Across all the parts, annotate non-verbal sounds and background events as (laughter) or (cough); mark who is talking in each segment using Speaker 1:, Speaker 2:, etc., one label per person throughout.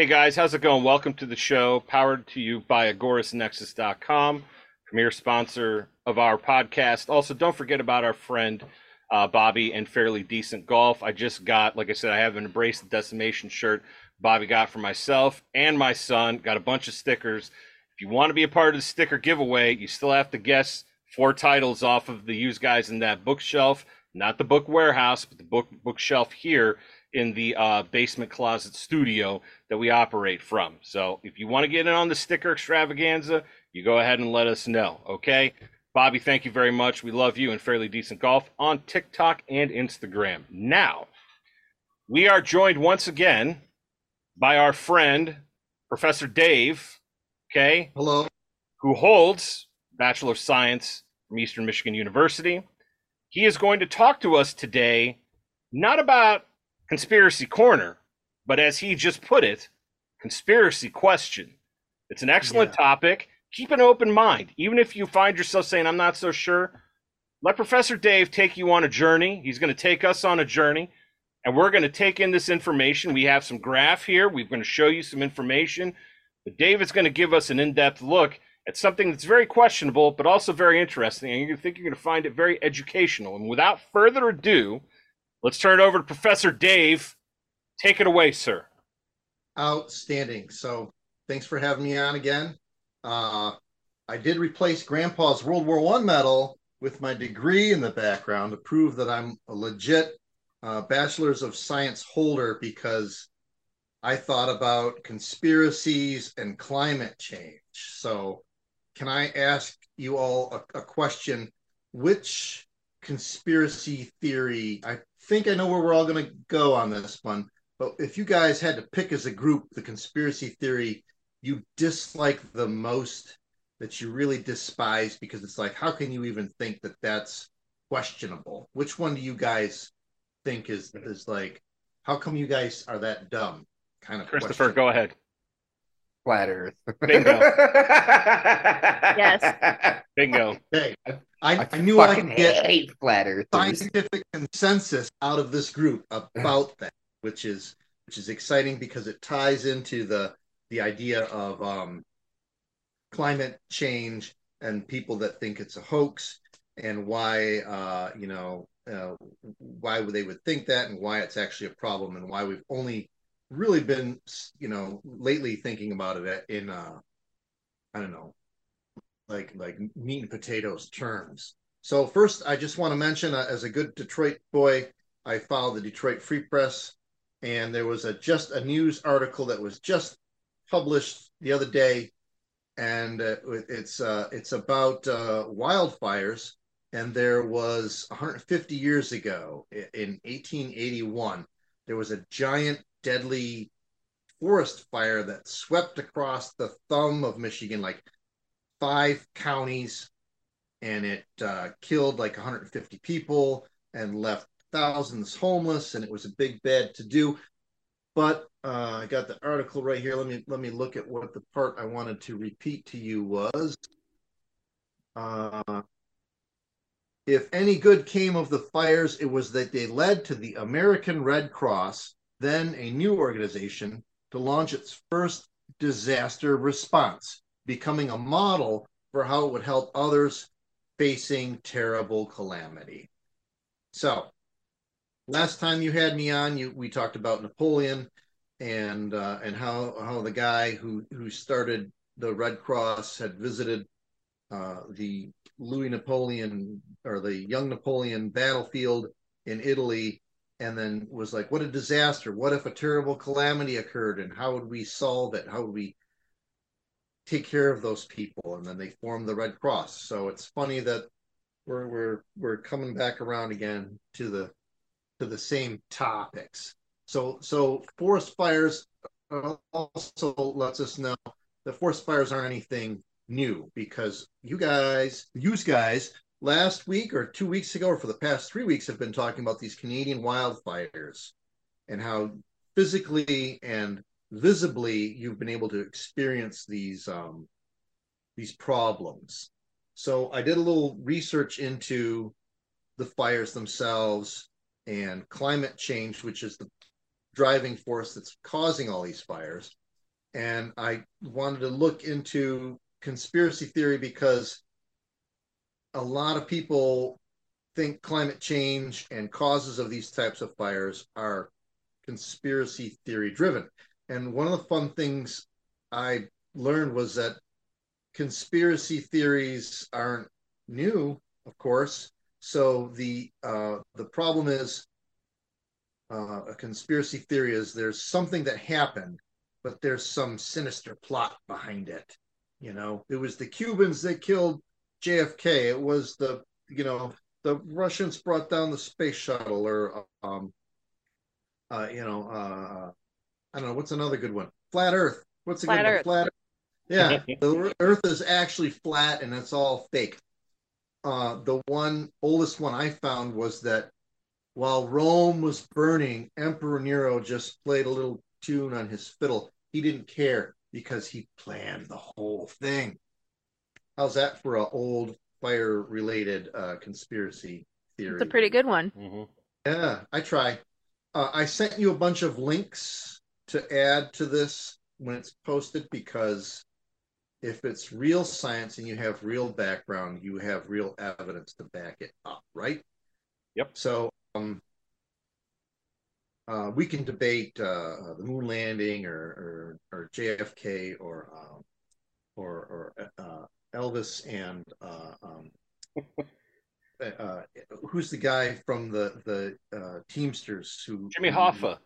Speaker 1: Hey guys, how's it going? Welcome to the show, powered to you by AgoristNexus.com, premier sponsor of our podcast. Also, don't forget about our friend uh, Bobby and Fairly Decent Golf. I just got, like I said, I have an Embrace the Decimation shirt Bobby got for myself and my son. Got a bunch of stickers. If you want to be a part of the sticker giveaway, you still have to guess four titles off of the used guys in that bookshelf, not the book warehouse, but the book bookshelf here in the uh, basement closet studio that we operate from. So if you want to get in on the sticker extravaganza, you go ahead and let us know. Okay. Bobby, thank you very much. We love you and Fairly Decent Golf on TikTok and Instagram. Now, we are joined once again by our friend, Professor Dave, okay?
Speaker 2: Hello.
Speaker 1: Who holds Bachelor of Science from Eastern Michigan University. He is going to talk to us today not about Conspiracy Corner, but as he just put it, Conspiracy Question. It's an excellent yeah. topic keep an open mind. Even if you find yourself saying, I'm not so sure, let Professor Dave take you on a journey. He's going to take us on a journey, and we're going to take in this information. We have some graph here. We're going to show you some information. But Dave is going to give us an in depth look at something that's very questionable, but also very interesting. And you think you're going to find it very educational. And without further ado, let's turn it over to Professor Dave. Take it away, sir.
Speaker 2: Outstanding. So thanks for having me on again. Uh, I did replace Grandpa's World War One medal with my degree in the background to prove that I'm a legit uh, Bachelor's of Science holder because I thought about conspiracies and climate change. So, can I ask you all a, a question? Which conspiracy theory? I think I know where we're all going to go on this one. But if you guys had to pick as a group the conspiracy theory you dislike the most that you really despise because it's like how can you even think that that's questionable? Which one do you guys think is mm-hmm. is like how come you guys are that dumb? Kind of
Speaker 1: christopher go ahead
Speaker 3: flat earth.
Speaker 1: Bingo.
Speaker 4: Yes. (laughs)
Speaker 1: Bingo.
Speaker 2: Hey I, I, knew I could get
Speaker 3: hate flat earth
Speaker 2: scientific consensus out of this group (laughs) about that which is which is exciting because it ties into the the idea of um, climate change and people that think it's a hoax and why uh, you know uh, why they would think that and why it's actually a problem and why we've only really been you know lately thinking about it in uh, I don't know like like meat and potatoes terms. So first, I just want to mention uh, as a good Detroit boy, I follow the Detroit Free Press, and there was a just a news article that was just published the other day, and uh, it's uh, it's about uh, wildfires. And there was 150 years ago, in 1881, there was a giant, deadly forest fire that swept across the thumb of Michigan, like five counties, and it uh, killed like 150 people and left thousands homeless. And it was a big bad to do. But uh, I got the article right here. Let me let me look at what the part I wanted to repeat to you was. Uh, if any good came of the fires, it was that they led to the American Red Cross, then a new organization, to launch its first disaster response, becoming a model for how it would help others facing terrible calamity. So, last time you had me on, you we talked about Napoleon and uh, and how how the guy who who started the Red Cross had visited uh, the Louis Napoleon or the young Napoleon battlefield in Italy, and then was like, "What a disaster! What if a terrible calamity occurred? And how would we solve it? How would we take care of those people?" And then they formed the Red Cross. So it's funny that we're we're we're coming back around again to the to the same topics. So, so forest fires also lets us know that forest fires aren't anything new because you guys, you guys, last week or two weeks ago, or for the past three weeks, have been talking about these Canadian wildfires and how physically and visibly you've been able to experience these um, these problems. So I did a little research into the fires themselves and climate change, which is the driving force that's causing all these fires. and I wanted to look into conspiracy theory because a lot of people think climate change and causes of these types of fires are conspiracy theory driven. And one of the fun things I learned was that conspiracy theories aren't new, of course. So the uh, the problem is uh, a conspiracy theory is there's something that happened, but there's some sinister plot behind it. You know, it was the Cubans that killed JFK. It was the you know the Russians brought down the space shuttle, or um, uh, you know, uh, I don't know what's another good one. Flat Earth. What's a
Speaker 4: Flat
Speaker 2: good
Speaker 4: Earth.
Speaker 2: one? Flat Earth. Yeah, (laughs) the Earth is actually flat and it's all fake. Uh, the one oldest one I found was that while Rome was burning, Emperor Nero just played a little tune on his fiddle. He didn't care because he planned the whole thing. How's that for an old fire related uh, conspiracy theory?
Speaker 4: It's a pretty good one.
Speaker 1: Mhm.
Speaker 2: Yeah, I try. Uh, I sent you a bunch of links to add to this when it's posted because if it's real science and you have real background, you have real evidence to back it up, right?
Speaker 1: Yep.
Speaker 2: So um, uh, we can debate uh, the moon landing or or, or JFK or um, or or uh, Elvis and uh, um, (laughs) uh, who's the guy from the the uh, Teamsters who
Speaker 1: Jimmy Hoffa.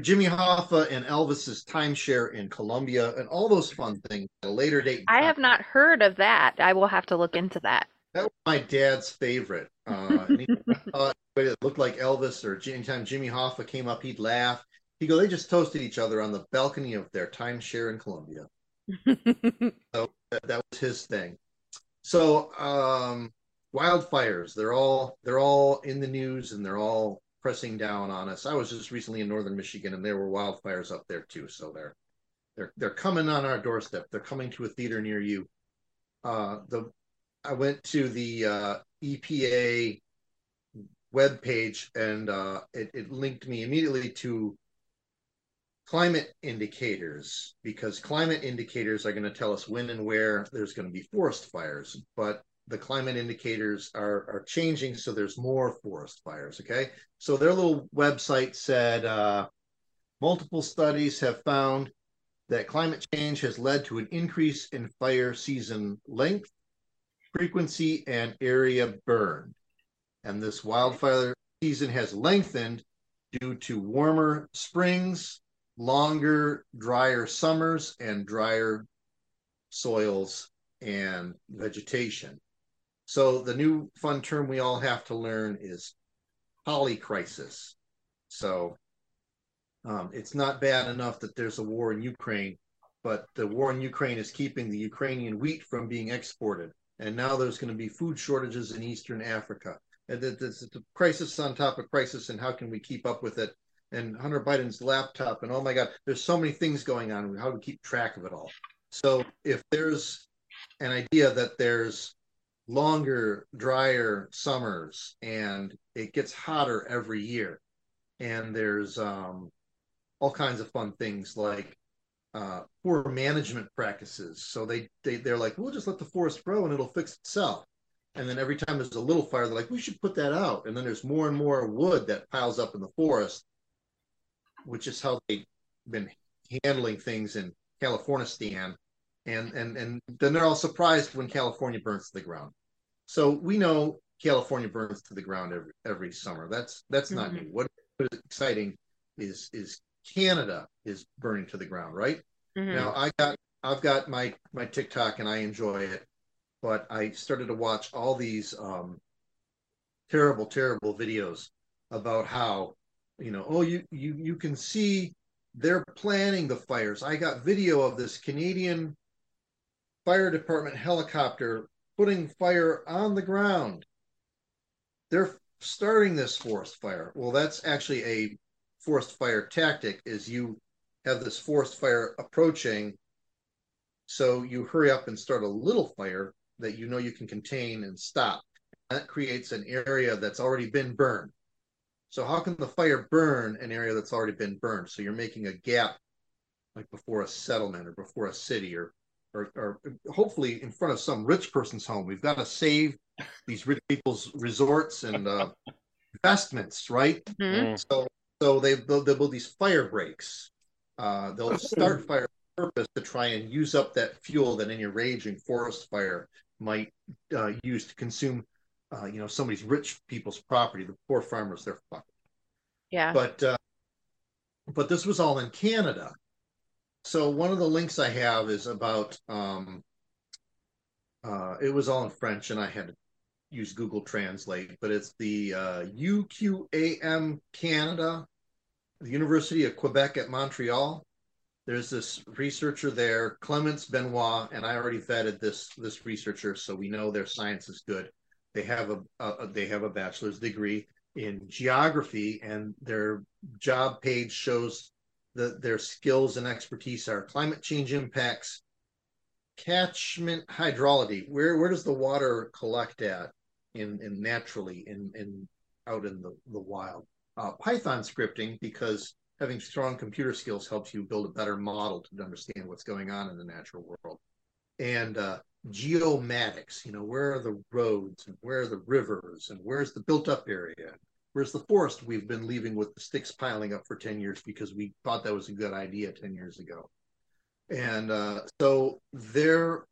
Speaker 2: Jimmy Hoffa and Elvis's timeshare in Colombia and all those fun things at a later date.
Speaker 4: I have not heard of that. I will have to look into that.
Speaker 2: That was my dad's favorite. Uh, and he (laughs) thought anybody looked like Elvis or anytime Jimmy Hoffa came up, he'd laugh. He go, they just toasted each other on the balcony of their timeshare in Colombia. So that, that was his thing. So um, wildfires, they're all they're all in the news and they're all pressing down on us. I was just recently in northern Michigan and there were wildfires up there too. So they're they're they're coming on our doorstep. They're coming to a theater near you. Uh, the I went to the uh, EPA webpage and uh, it, it linked me immediately to climate indicators because climate indicators are going to tell us when and where there's going to be forest fires. But the climate indicators are, are changing, so there's more forest fires. Okay. So their little website said uh, multiple studies have found that climate change has led to an increase in fire season length, frequency, and area burned. And this wildfire season has lengthened due to warmer springs, longer, drier summers, and drier soils and vegetation. So the new fun term we all have to learn is polycrisis. So um, it's not bad enough that there's a war in Ukraine, but the war in Ukraine is keeping the Ukrainian wheat from being exported. And now there's going to be food shortages in Eastern Africa. And that a crisis on top of crisis, and how can we keep up with it? And Hunter Biden's laptop, and oh my God, there's so many things going on. How do we keep track of it all? So if there's an idea that there's longer, drier summers, and it gets hotter every year, and there's um, all kinds of fun things like uh, poor management practices. So they, they they're like, we'll just let the forest grow and it'll fix itself. And then every time there's a little fire, they're like, we should put that out. And then there's more and more wood that piles up in the forest, which is how they've been handling things in California. Stan. And and and then they're all surprised when California burns to the ground. So we know California burns to the ground every every summer. That's that's not
Speaker 4: Mhm.
Speaker 2: new. What is exciting is is Canada is burning to the ground, right?
Speaker 4: Mhm.
Speaker 2: Now I got I've got my my TikTok and I enjoy it, but I started to watch all these um terrible, terrible videos about how, you know, oh you you you can see they're planning the fires. I got video of this Canadian fire department helicopter putting fire on the ground. They're starting this forest fire. Well, that's actually a forest fire tactic is you have this forest fire approaching so you hurry up and start a little fire that you know you can contain and stop that creates an area that's already been burned so how can the fire burn an area that's already been burned so you're making a gap like before a settlement or before a city or or, or hopefully in front of some rich person's home. We've got to save these rich people's resorts and uh, investments, right?
Speaker 4: Mhm.
Speaker 1: Mm.
Speaker 2: So so they they'll, they'll build these fire breaks. Uh, they'll start fire purpose to try and use up that fuel that any raging forest fire might uh, use to consume, uh, you know, somebody's rich people's property. The poor farmers, they're fucked.
Speaker 4: Yeah.
Speaker 2: But uh, but this was all in Canada. So one of the links I have is about um, uh, it was all in French, and I had to use Google Translate. But it's the uh, UQAM Canada, the University of Quebec at Montreal. There's this researcher there, Clements Benoit, and I already vetted this this researcher, so we know their science is good. They have a, a they have a bachelor's degree in geography, and their job page shows that their skills and expertise are climate change impacts, catchment hydrology. Where where does the water collect at in, in naturally in, in out in the, the wild? Uh, Python scripting because having strong computer skills helps you build a better model to understand what's going on in the natural world. And uh, geomatics, you know, where are the roads and where are the rivers and where's the built up area? Where's the forest we've been leaving with the sticks piling up for 10 years because we thought that was a good idea 10 years ago. And uh, so their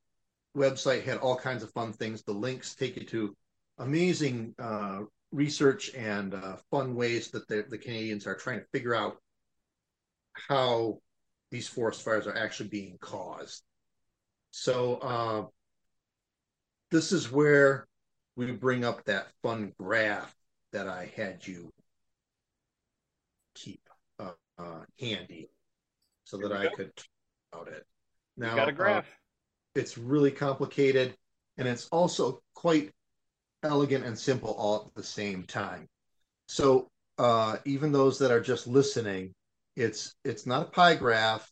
Speaker 2: website had all kinds of fun things. The links take you to amazing uh, research and uh, fun ways that the, the Canadians are trying to figure out how these forest fires are actually being caused. So uh, this is where we bring up that fun graph that I had you keep uh, uh, handy so
Speaker 1: Here
Speaker 2: that I
Speaker 1: go.
Speaker 2: could talk about it.
Speaker 1: You
Speaker 2: Now,
Speaker 1: got a
Speaker 2: uh, it's really complicated and it's also quite elegant and simple all at the same time. So uh, even those that are just listening, it's it's not a pie graph,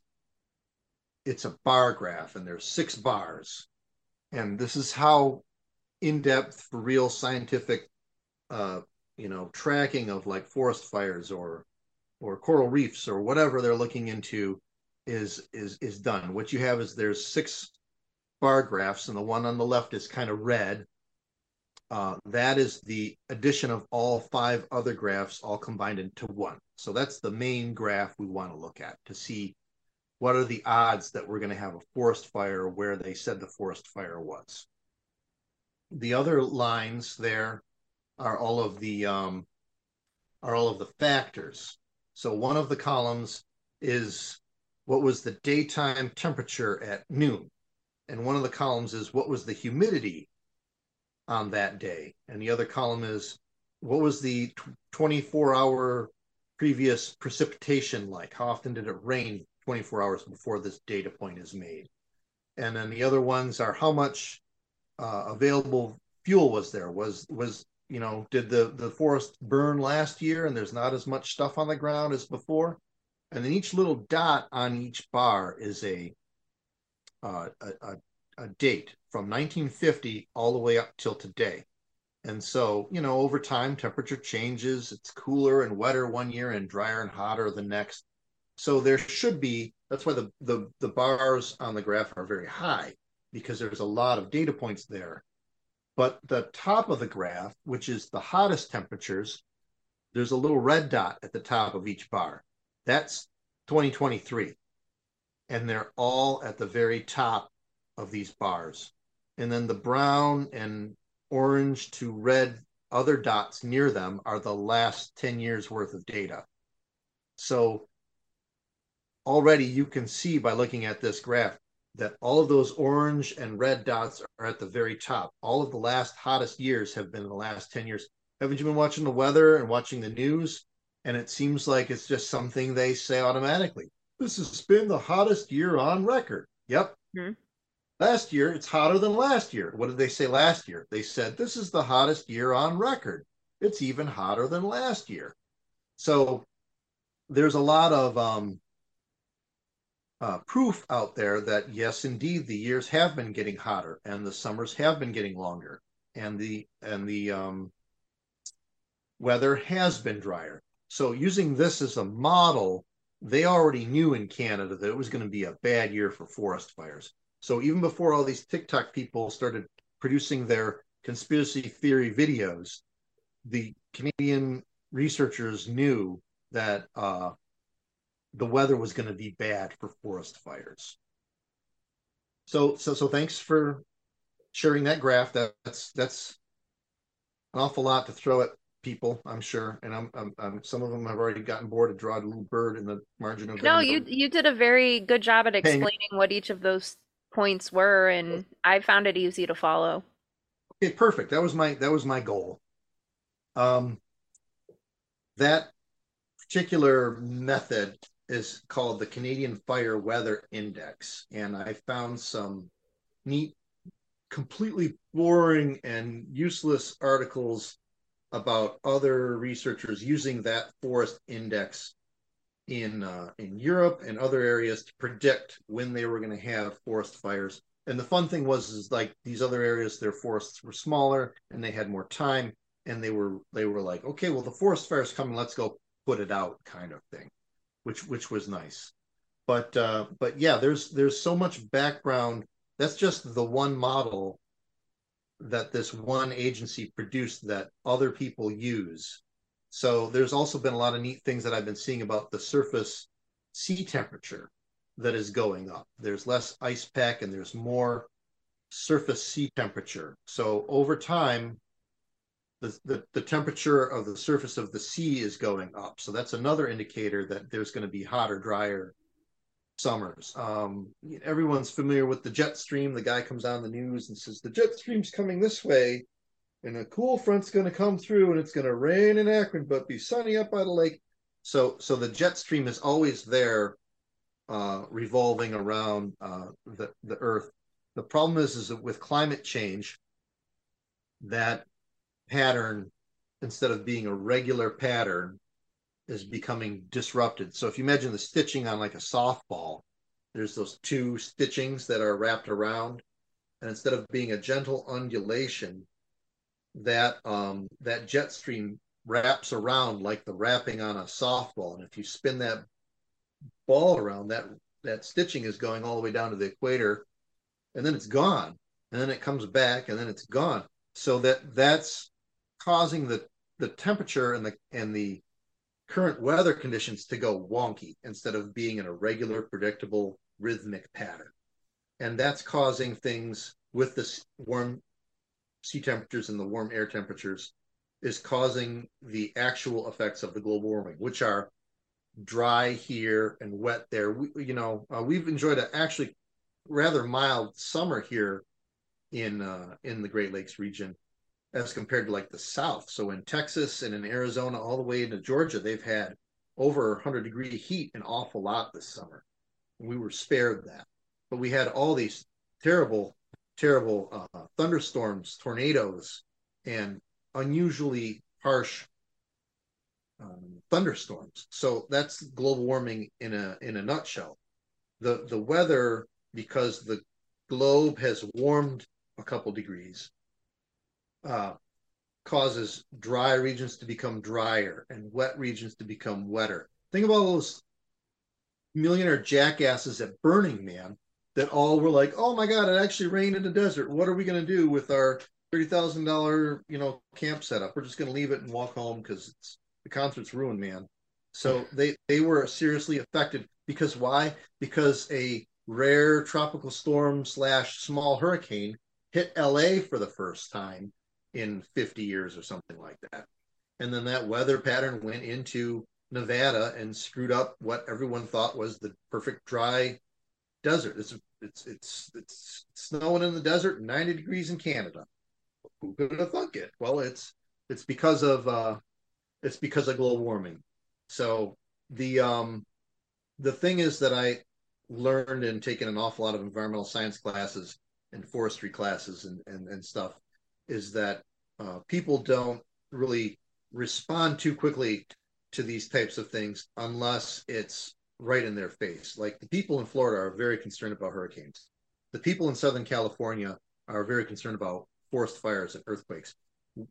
Speaker 2: it's a bar graph, and there's six bars. And this is how in-depth real scientific uh, you know, tracking of like forest fires or or coral reefs or whatever they're looking into is is is done. What you have is there's six bar graphs, and the one on the left is kind of red. Uh, that is the addition of all five other graphs all combined into one. So that's the main graph we want to look at to see what are the odds that we're going to have a forest fire where they said the forest fire was. The other lines there are all of the um, are all of the factors. So one of the columns is what was the daytime temperature at noon, and one of the columns is what was the humidity on that day, and the other column is what was the tw- 24 hour previous precipitation like? How often did it rain 24 hours before this data point is made? And then the other ones are how much uh, available fuel was there? Was was you know did the the forest burn last year and there's not as much stuff on the ground as before? And then each little dot on each bar is a uh, a, a a date from 1950 all the way up till today. And so, you know, over time, temperature changes. It's cooler and wetter one year and drier and hotter the next. So there should be, that's why the, the, the bars on the graph are very high because there's a lot of data points there. But the top of the graph, which is the hottest temperatures, there's a little red dot at the top of each bar. That's 2023. And they're all at the very top of these bars. And then the brown and orange to red other dots near them are the last 10 years worth of data. So already you can see by looking at this graph that all of those orange and red dots are at the very top. All of the last hottest years have been in the last 10 years. Haven't you been watching the weather and watching the news? And it seems like it's just something they say automatically. This has been the hottest year on record. Yep.
Speaker 4: Mhm.
Speaker 2: Last year, it's hotter than last year. What did they say last year? They said, this is the hottest year on record. It's even hotter than last year. So there's a lot of um, uh, proof out there that, yes, indeed, the years have been getting hotter and the summers have been getting longer and the, and the um, weather has been drier. So using this as a model they already knew in Canada that it was going to be a bad year for forest fires. So even before all these TikTok people started producing their conspiracy theory videos, the Canadian researchers knew that uh, the weather was going to be bad for forest fires. So, so, so thanks for sharing that graph. That, that's that's an awful lot to throw at people, I'm sure, and I'm, I'm, I'm some of them have already gotten bored of drawing a little bird in the margin of.
Speaker 4: No, you you did a very good job at
Speaker 2: Hang-
Speaker 4: explaining what each of those points were, and I found it easy to follow.
Speaker 2: Okay, perfect. That was my that was my goal. Um, that particular method is called the Canadian Fire Weather Index, and I found some neat, completely boring and useless articles about other researchers using that forest index in uh, in Europe and other areas to predict when they were going to have forest fires. And the fun thing was, is like these other areas, their forests were smaller and they had more time, and they were they were like, okay, well the forest fire is coming, let's go put it out, kind of thing, which which was nice. But uh, but yeah, there's there's so much background. That's just the one model that this one agency produced that other people use. So there's also been a lot of neat things that I've been seeing about the surface sea temperature that is going up. There's less ice pack and there's more surface sea temperature. So over time, the, the, the temperature of the surface of the sea is going up. So that's another indicator that there's going to be hotter, drier summers. Um, everyone's familiar with the jet stream. The guy comes on the news and says, the jet stream's coming this way and a cool front's going to come through and it's going to rain in Akron, but be sunny up by the lake. So, so the jet stream is always there, uh, revolving around uh, the the Earth. The problem is, is that with climate change, that pattern, instead of being a regular pattern, is becoming disrupted. So if you imagine the stitching on like a softball, there's those two stitchings that are wrapped around, and instead of being a gentle undulation, that um, that jet stream wraps around like the wrapping on a softball. And if you spin that ball around, that that stitching is going all the way down to the equator, and then it's gone, and then it comes back, and then it's gone. So that that's causing the the temperature and the and the current weather conditions to go wonky instead of being in a regular, predictable, rhythmic pattern. And that's causing things with the warm sea temperatures and the warm air temperatures is causing the actual effects of the global warming, which are dry here and wet there. We, you know, uh, we've enjoyed an actually rather mild summer here in uh, in the Great Lakes region as compared to like the South. So in Texas and in Arizona, all the way into Georgia, they've had over 100 degree heat an awful lot this summer. We were spared that, but we had all these terrible, terrible uh, thunderstorms, tornadoes, and unusually harsh um, thunderstorms. So that's global warming in a in a nutshell. The the weather because the globe has warmed a couple degrees uh, causes dry regions to become drier and wet regions to become wetter. Think about those millionaire jackasses at Burning Man that all were like, "Oh my God, it actually rained in the desert. What are we going to do with our thirty thousand dollar, you know, camp setup? We're just going to leave it and walk home because the concert's ruined, man." So they they were seriously affected because why? Because a rare tropical storm slash small hurricane hit LA for the first time in 50 years or something like that. And then that weather pattern went into Nevada and screwed up what everyone thought was the perfect dry desert. It's it's it's it's snowing in the desert, 90 degrees in Canada. Who could have thunk it? Well, it's it's because of uh it's because of global warming. So the um the thing is that I learned and taken an awful lot of environmental science classes and forestry classes and and, and stuff is that uh, people don't really respond too quickly to these types of things unless it's right in their face. Like the people in Florida are very concerned about hurricanes. The people in Southern California are very concerned about forest fires and earthquakes.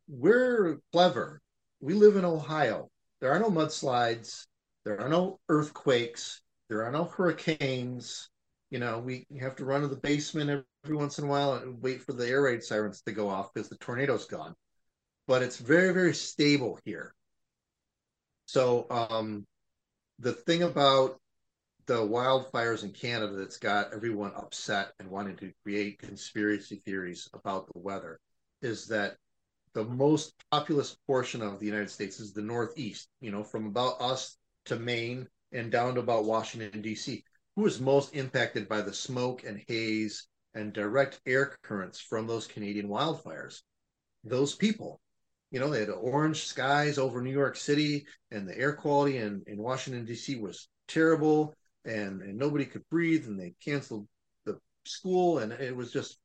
Speaker 2: We're clever. We live in Ohio. There are no mudslides. There are no earthquakes. There are no hurricanes. You know, we have to run to the basement every once in a while and wait for the air raid sirens to go off because the tornado's gone. But it's very, very stable here. So um, the thing about the wildfires in Canada that's got everyone upset and wanting to create conspiracy theories about the weather is that the most populous portion of the United States is the Northeast, you know, from about us to Maine and down to about Washington, D.C. Who is most impacted by the smoke and haze and direct air currents from those Canadian wildfires? Those people. You know, they had orange skies over New York City, and the air quality in, in Washington, D.C. was terrible, and, and nobody could breathe, and they canceled the school, and it was just,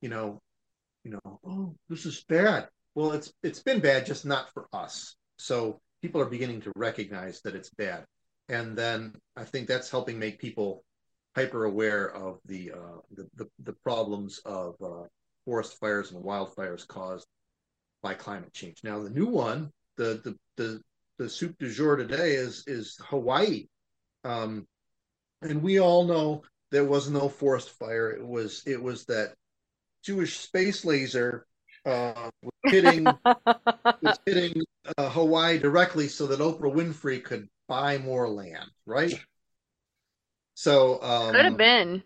Speaker 2: you know, you know, oh, this is bad. Well, it's it's been bad, just not for us. So people are beginning to recognize that it's bad, and then I think that's helping make people hyper aware of the uh, the, the, the problems of uh, forest fires and wildfires caused by climate change. Now, the new one, the the the the soup du jour today is is Hawaii, um, and we all know there was no forest fire. It was it was that Jewish space laser uh, was hitting (laughs) was hitting uh, Hawaii directly, so that Oprah Winfrey could buy more land, right? So um,
Speaker 4: Could have been.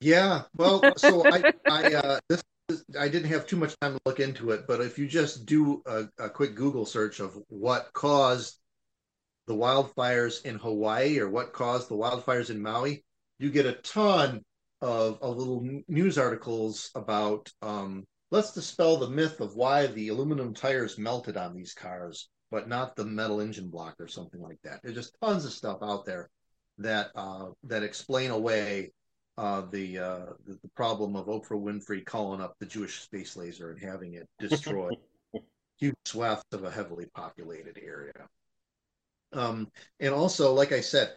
Speaker 2: yeah, well, so I (laughs) I uh, this, this I didn't have too much time to look into it, but if you just do a, a quick Google search of what caused the wildfires in Hawaii or what caused the wildfires in Maui, you get a ton of, of little news articles about um, let's dispel the myth of why the aluminum tires melted on these cars, but not the metal engine block or something like that. There's just tons of stuff out there that uh, that explain away uh, the, uh, the the problem of Oprah Winfrey calling up the Jewish space laser and having it destroy (laughs) huge swaths of a heavily populated area. Um, and also, like I said,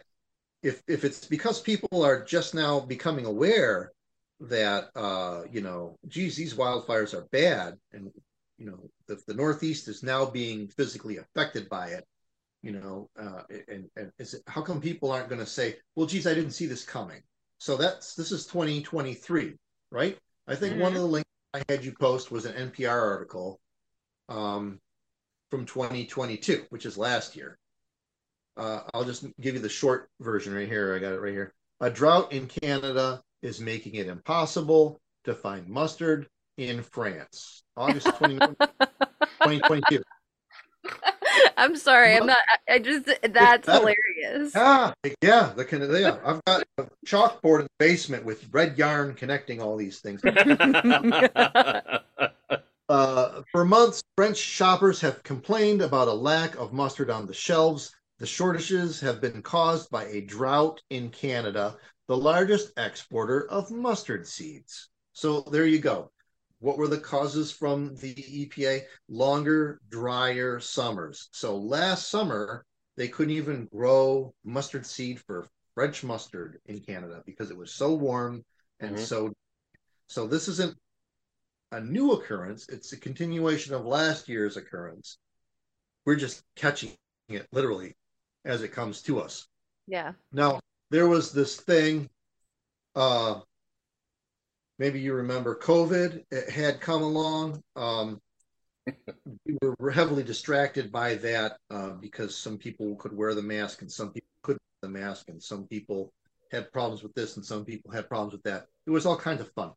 Speaker 2: if if it's because people are just now becoming aware that uh, you know, geez, these wildfires are bad, and you know, if the Northeast is now being physically affected by it, you know, uh, and and is it, how come people aren't going to say, well, geez, I didn't see this coming? So that's this is 2023, right? I think one of the links I had you post was an NPR article um, from 2022, which is last year. Uh, I'll just give you the short version right here. I got it right here. A drought in Canada is making it impossible to find mustard in France. August 20, 2022. (laughs)
Speaker 4: I'm sorry. I'm not. I I just. That's
Speaker 2: better.
Speaker 4: hilarious.
Speaker 2: Ah, yeah, the kind of yeah. I've got a chalkboard in the basement with red yarn connecting all these things. (laughs) Uh, for months, French shoppers have complained about a lack of mustard on the shelves. The shortages have been caused by a drought in Canada, the largest exporter of mustard seeds. So there you go. What were the causes from the EPA? Longer, drier summers. So last summer, they couldn't even grow mustard seed for French mustard in Canada because it was so warm and
Speaker 1: Mhm.
Speaker 2: so. So this isn't a new occurrence. It's a continuation of last year's occurrence. We're just catching it literally as it comes to us.
Speaker 4: Yeah.
Speaker 2: Now, there was this thing, uh, maybe you remember COVID, it had come along. Um, we were heavily distracted by that uh, because some people could wear the mask and some people couldn't wear the mask, and some people had problems with this and some people had problems with that. It was all kinds of fun.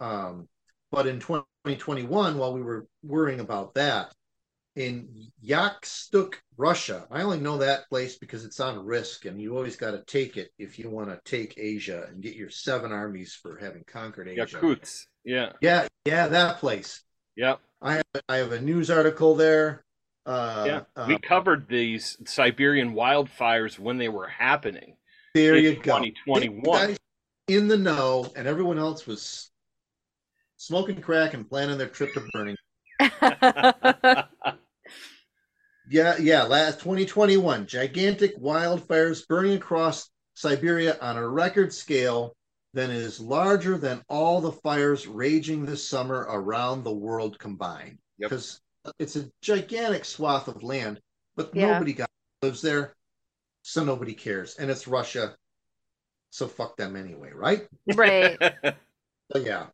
Speaker 2: Um, but in 2021, while we were worrying about that, in Yakutsk, Russia, I only know that place because it's on risk, and you always got to take it if you want to take Asia and get your seven armies for having conquered Asia.
Speaker 1: Yakutsk. Yeah.
Speaker 2: Yeah, yeah, that place.
Speaker 1: Yep.
Speaker 2: I have, I have a news article there. Uh,
Speaker 1: Yeah.
Speaker 2: uh,
Speaker 1: we covered these Siberian wildfires when they were happening.
Speaker 2: there
Speaker 1: in
Speaker 2: you go.
Speaker 1: 2021.
Speaker 2: In the know, and everyone else was smoking crack and planning their trip to Burning. (laughs) (laughs) Yeah, yeah. Last 2021, gigantic wildfires burning across Siberia on a record scale that is larger than all the fires raging this summer around the world combined.
Speaker 1: Yep.
Speaker 2: Because it's a gigantic swath of land, but
Speaker 4: Yeah.
Speaker 2: nobody got lives there. so nobody cares, and it's Russia, so fuck them anyway, right?
Speaker 4: Right. (laughs)
Speaker 2: So yeah,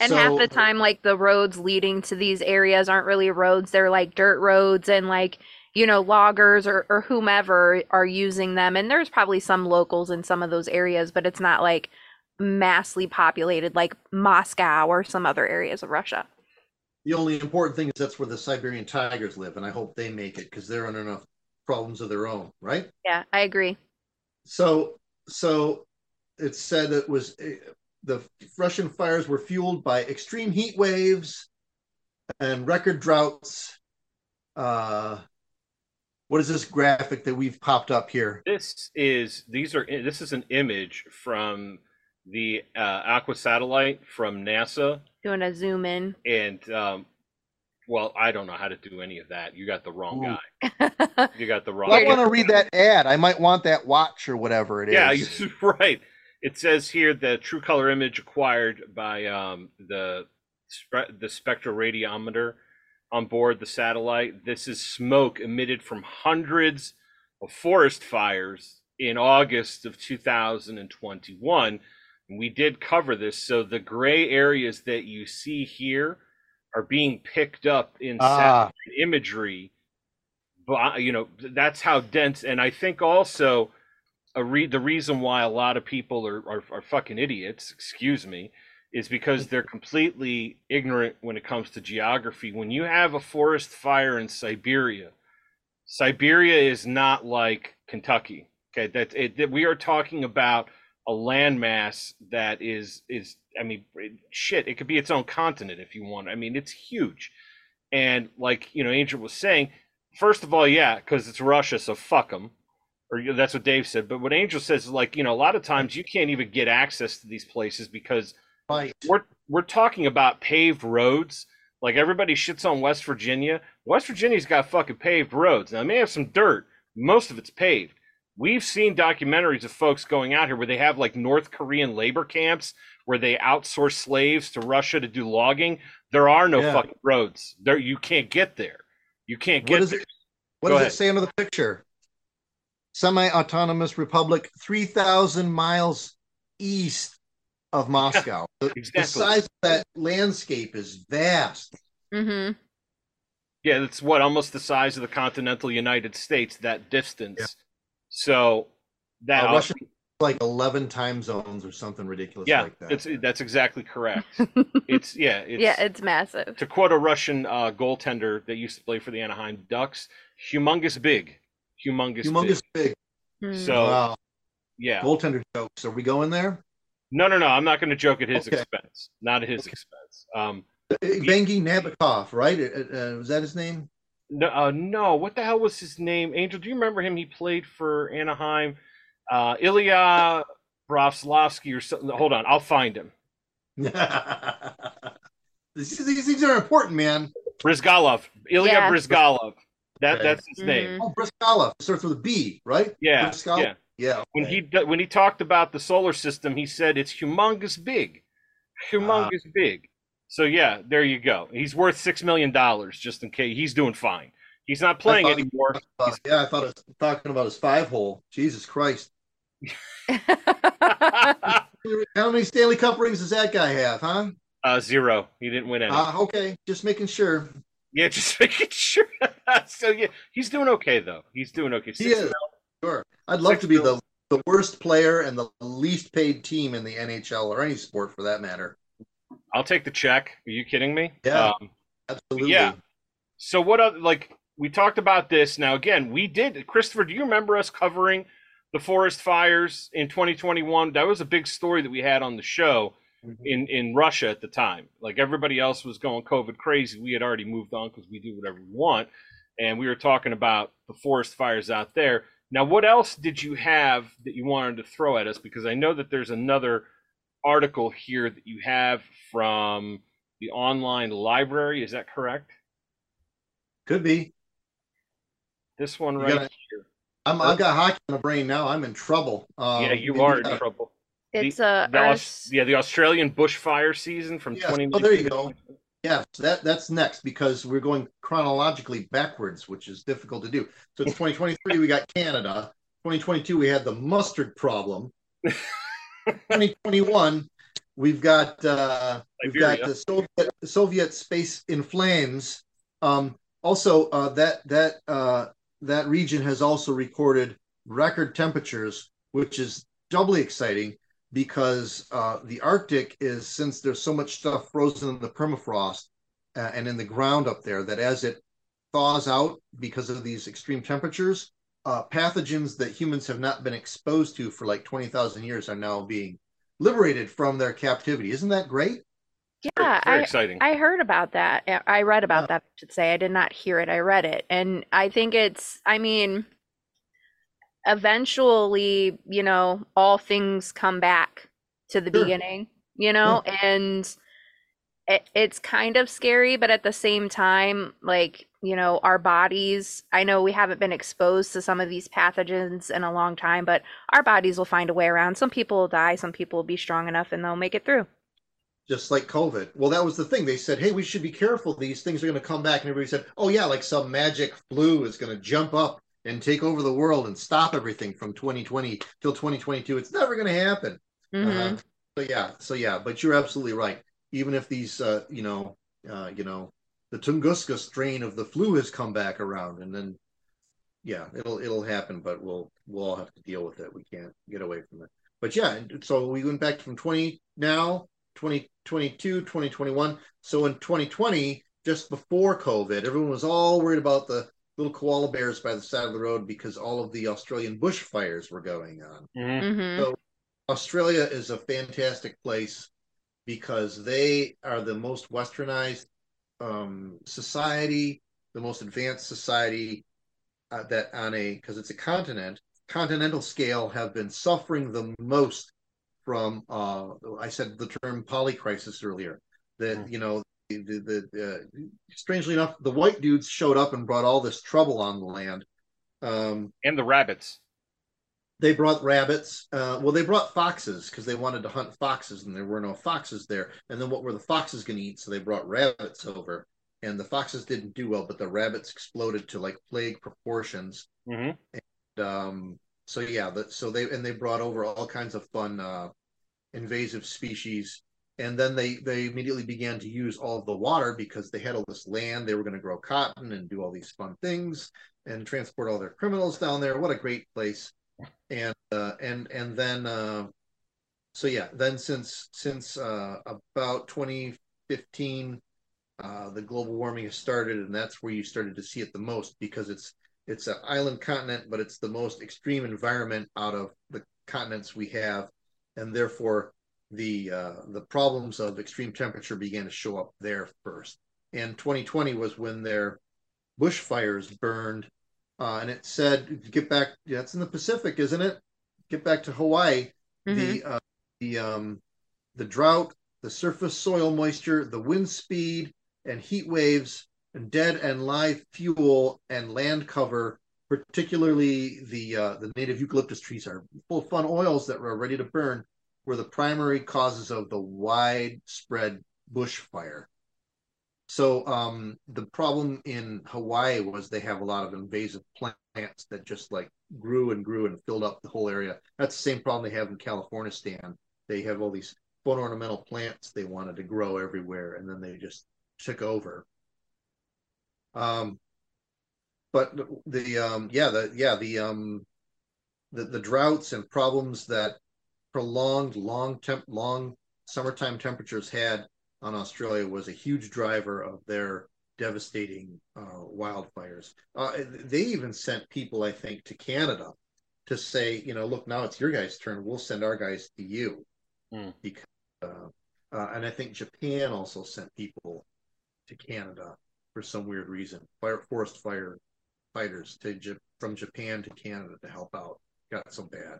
Speaker 4: And half the time, like the roads leading to these areas aren't really roads. They're like dirt roads and like, you know, loggers or, or whomever are using them. And there's probably some locals in some of those areas, but it's not like massively populated like Moscow or some other areas of Russia.
Speaker 2: the only important thing is that's where the Siberian tigers live, and I hope they make it because they're under enough problems of their own, right?
Speaker 4: Yeah, I agree.
Speaker 2: So, so it said it was uh, the Russian fires were fueled by extreme heat waves and record droughts. Uh, what is this graphic that we've popped up here?
Speaker 1: This is these are this is an image from the uh, Aqua satellite from NASA,
Speaker 4: Doing a zoom in.
Speaker 1: and um, well, I don't know how to do any of that. You got the wrong
Speaker 2: Ooh.
Speaker 1: guy. You got the (laughs) wrong.
Speaker 2: Well, I want to read that ad. I might want that watch or whatever it is.
Speaker 1: Yeah, (laughs) you- right. It says here the true color image acquired by um, the the spectroradiometer on board the satellite. This is smoke emitted from hundreds of forest fires in August of 2021. And we did cover this. So the gray areas that you see here are being picked up in
Speaker 2: Ah.
Speaker 1: satellite imagery. But you know that's how dense. And I think also a re- the reason why a lot of people are, are, are fucking idiots, excuse me, is because they're completely ignorant when it comes to geography. When you have a forest fire in Siberia, Siberia is not like Kentucky. Okay, that it, that we are talking about a landmass that is is I mean shit. It could be its own continent if you want. I mean it's huge, and like you know Angel was saying, first of all, yeah, because it's Russia, so fuck them or that's what Dave said. But what Angel says is like, you know, a lot of times you can't even get access to these places because
Speaker 2: Right.
Speaker 1: we're we're talking about paved roads. Like everybody shits on West Virginia. West Virginia's got fucking paved roads. Now it may have some dirt. Most of it's paved. We've seen documentaries of folks going out here where they have like North Korean labor camps where they outsource slaves to Russia to do logging. There are no
Speaker 2: Yeah.
Speaker 1: fucking roads. There you can't get there. You can't get
Speaker 2: What does
Speaker 1: there.
Speaker 2: it? What
Speaker 1: Go
Speaker 2: does
Speaker 1: ahead.
Speaker 2: it say under the picture? Semi-autonomous republic, three thousand miles east of Moscow. The- The size of that landscape is vast.
Speaker 4: Mm-hmm.
Speaker 1: Yeah, it's what almost the size of the continental United States. That distance. So that
Speaker 2: Uh, Russia like eleven time zones or something ridiculous
Speaker 1: yeah,
Speaker 2: like that.
Speaker 1: it's that's exactly correct. (laughs) it's yeah, it's,
Speaker 4: yeah, it's massive.
Speaker 1: to quote a Russian uh, goaltender that used to play for the Anaheim Ducks, humongous big, humongous,
Speaker 2: humongous
Speaker 1: big.
Speaker 2: big.
Speaker 4: Hmm.
Speaker 1: So
Speaker 2: wow.
Speaker 1: yeah,
Speaker 2: Goaltender jokes. Are we going there?
Speaker 1: no, no, no. I'm not going to joke at his
Speaker 2: Okay.
Speaker 1: expense. Not at his
Speaker 2: Okay.
Speaker 1: expense. Um,
Speaker 2: Bengi Nabokov, right? Uh, uh, was that his name?
Speaker 1: no, uh, no. What the hell was his name? Angel, do you remember him? He played for Anaheim. Uh, Ilya Brofslavsky or something. Hold on, I'll find him. (laughs)
Speaker 2: these, these things are important, man.
Speaker 1: Bryzgalov, Ilya
Speaker 4: Yeah.
Speaker 1: Bryzgalov. That
Speaker 2: Okay.
Speaker 1: that's his name.
Speaker 4: Mhm.
Speaker 2: Oh, Bryzgalov starts with a B, right?
Speaker 1: Yeah,
Speaker 2: Bryzgalov?
Speaker 1: yeah.
Speaker 2: Yeah.
Speaker 1: When he when he talked about the solar system, he said it's humongous big, humongous big. So yeah, there you go. He's worth six million dollars, just in case. He's doing fine. He's not playing
Speaker 2: thought he-
Speaker 1: anymore.
Speaker 2: Uh, yeah, I thought it was talking about his five hole. Jesus Christ. (laughs) How many Stanley Cup rings does that guy have, huh?
Speaker 1: uh, zero. He didn't win any.
Speaker 2: Uh, okay, just making sure.
Speaker 1: Yeah, (laughs) just making sure. so yeah, he's doing okay though. He's doing okay.
Speaker 2: He
Speaker 1: Six
Speaker 2: is. Sure. I'd love
Speaker 1: Six
Speaker 2: to be the, the worst player and the least paid team in the NHL or any sport for that matter.
Speaker 1: I'll take the check. Are you kidding me?
Speaker 2: Yeah.
Speaker 1: Um,
Speaker 2: Absolutely.
Speaker 1: Yeah. So what other like we talked about this now again, we did Christopher, do you remember us covering the forest fires in 2021? That was a big story that we had on the show. In in Russia at the time. Like everybody else was going COVID crazy. We had already moved on cuz we do whatever we want and we were talking about the forest fires out there. Now, what else did you have that you wanted to throw at us because I know that there's another article here that you have from the online library, is that correct?
Speaker 2: Could be.
Speaker 1: This one
Speaker 2: You
Speaker 1: right
Speaker 2: gotta-
Speaker 1: here.
Speaker 2: I'm, I've got hockey in the brain now. I'm in trouble. Um,
Speaker 1: yeah, you are in
Speaker 2: gotta-
Speaker 1: trouble.
Speaker 4: It's
Speaker 1: the,
Speaker 4: uh,
Speaker 1: the Aus-
Speaker 4: Aus-
Speaker 1: yeah, the Australian bushfire season from
Speaker 2: Yes.
Speaker 1: 2019.
Speaker 2: Oh, there you go. Yes, that that's next because we're going chronologically backwards, which is difficult to do. So it's 2023. we got Canada. 2022 we had the mustard problem. (laughs) 2021 we've got uh, we've got the Soviet Soviet space in flames. Um, also, uh, that that uh, that region has also recorded record temperatures, which is doubly exciting because uh, the Arctic is since there's so much stuff frozen in the permafrost uh, and in the ground up there that as it thaws out because of these extreme temperatures, uh, pathogens that humans have not been exposed to for like 20,000 years are now being liberated from their captivity. Isn't that great?
Speaker 4: Yeah,
Speaker 1: Very, very
Speaker 4: I
Speaker 1: exciting.
Speaker 4: I heard about that. I read about
Speaker 2: Yeah.
Speaker 4: that, I should say. I did not hear it. I read it. And I think it's, I mean, eventually, you know, all things come back to the
Speaker 2: Sure.
Speaker 4: beginning, you know, and it, it's kind of scary, but at the same time, like, you know, our bodies, I know we haven't been exposed to some of these pathogens in a long time, but our bodies will find a way around. Some people will die, some people will be strong enough and they'll make it through.
Speaker 2: Just like COVID. Well, that was the thing. They said, hey, we should be careful. These things are going to come back. And everybody said, oh, yeah, like some magic flu is going to jump up and take over the world and stop everything from 2020 till 2022. It's never going to happen.
Speaker 4: Mhm.
Speaker 2: Uh, so yeah, so yeah, but you're absolutely right. Even if these, uh, you know, uh, you know, the Tunguska strain of the flu has come back around, and then, yeah, it'll it'll happen. But we'll we'll all have to deal with it. We can't get away from it. But yeah, so we went back from 20 now, 2022, 2021. So in 2020, just before COVID, everyone was all worried about the little koala bears by the side of the road because all of the Australian bushfires were going on.
Speaker 1: Mhm.
Speaker 4: Mhm.
Speaker 2: So Australia is a fantastic place because they are the most westernized um, society, the most advanced society uh, that on a because it's a continent continental scale have been suffering the most from uh, I said the term polycrisis earlier that
Speaker 1: Mm.
Speaker 2: you know the, the, uh, strangely enough the white dudes showed up and brought all this trouble on the land um,
Speaker 1: And the rabbits.
Speaker 2: they brought rabbits. Uh, well, they brought foxes because they wanted to hunt foxes, and there were no foxes there. And then what were the foxes going to eat? So they brought rabbits over, and the foxes didn't do well, but the rabbits exploded to like plague proportions.
Speaker 1: hmm
Speaker 2: Um, so yeah, the, so they and they brought over all kinds of fun uh, invasive species. And then they they immediately began to use all of the water because they had all this land. They were going to grow cotton and do all these fun things and transport all their criminals down there. What a great place! And uh, and and then uh, so yeah, then since since uh, about 2015, uh, the global warming has started, and that's where you started to see it the most because it's it's an island continent, but it's the most extreme environment out of the continents we have, and therefore the uh, the problems of extreme temperature began to show up there first. And 2020 was when their bushfires burned, uh, and it said, "Get back." That's in the Pacific, isn't it? Get back to Hawaii.
Speaker 4: Mhm.
Speaker 2: The uh, the um, the drought, the surface soil moisture, the wind speed, and heat waves, and dead and live fuel and land cover, particularly the uh, the native eucalyptus trees are full of fun oils that were ready to burn, were the primary causes of the widespread bushfire. So um, the problem in Hawaii was they have a lot of invasive plants that just like grew and grew and filled up the whole area. That's the same problem they have in California, Stan. They have all these fun ornamental plants they wanted to grow everywhere, and then they just took over. Um, but the um, yeah the yeah the um, the the droughts and problems that prolonged long temp long summertime temperatures had on Australia was a huge driver of their devastating uh, wildfires. Uh, they even sent people, I think, to Canada to say, you know, look, now it's your guys' turn. We'll send our guys to you.
Speaker 1: Hmm.
Speaker 2: Because, uh, uh, and I think Japan also sent people to Canada for some weird reason. Fire forest fire fighters to from Japan to Canada to help out. Got so bad.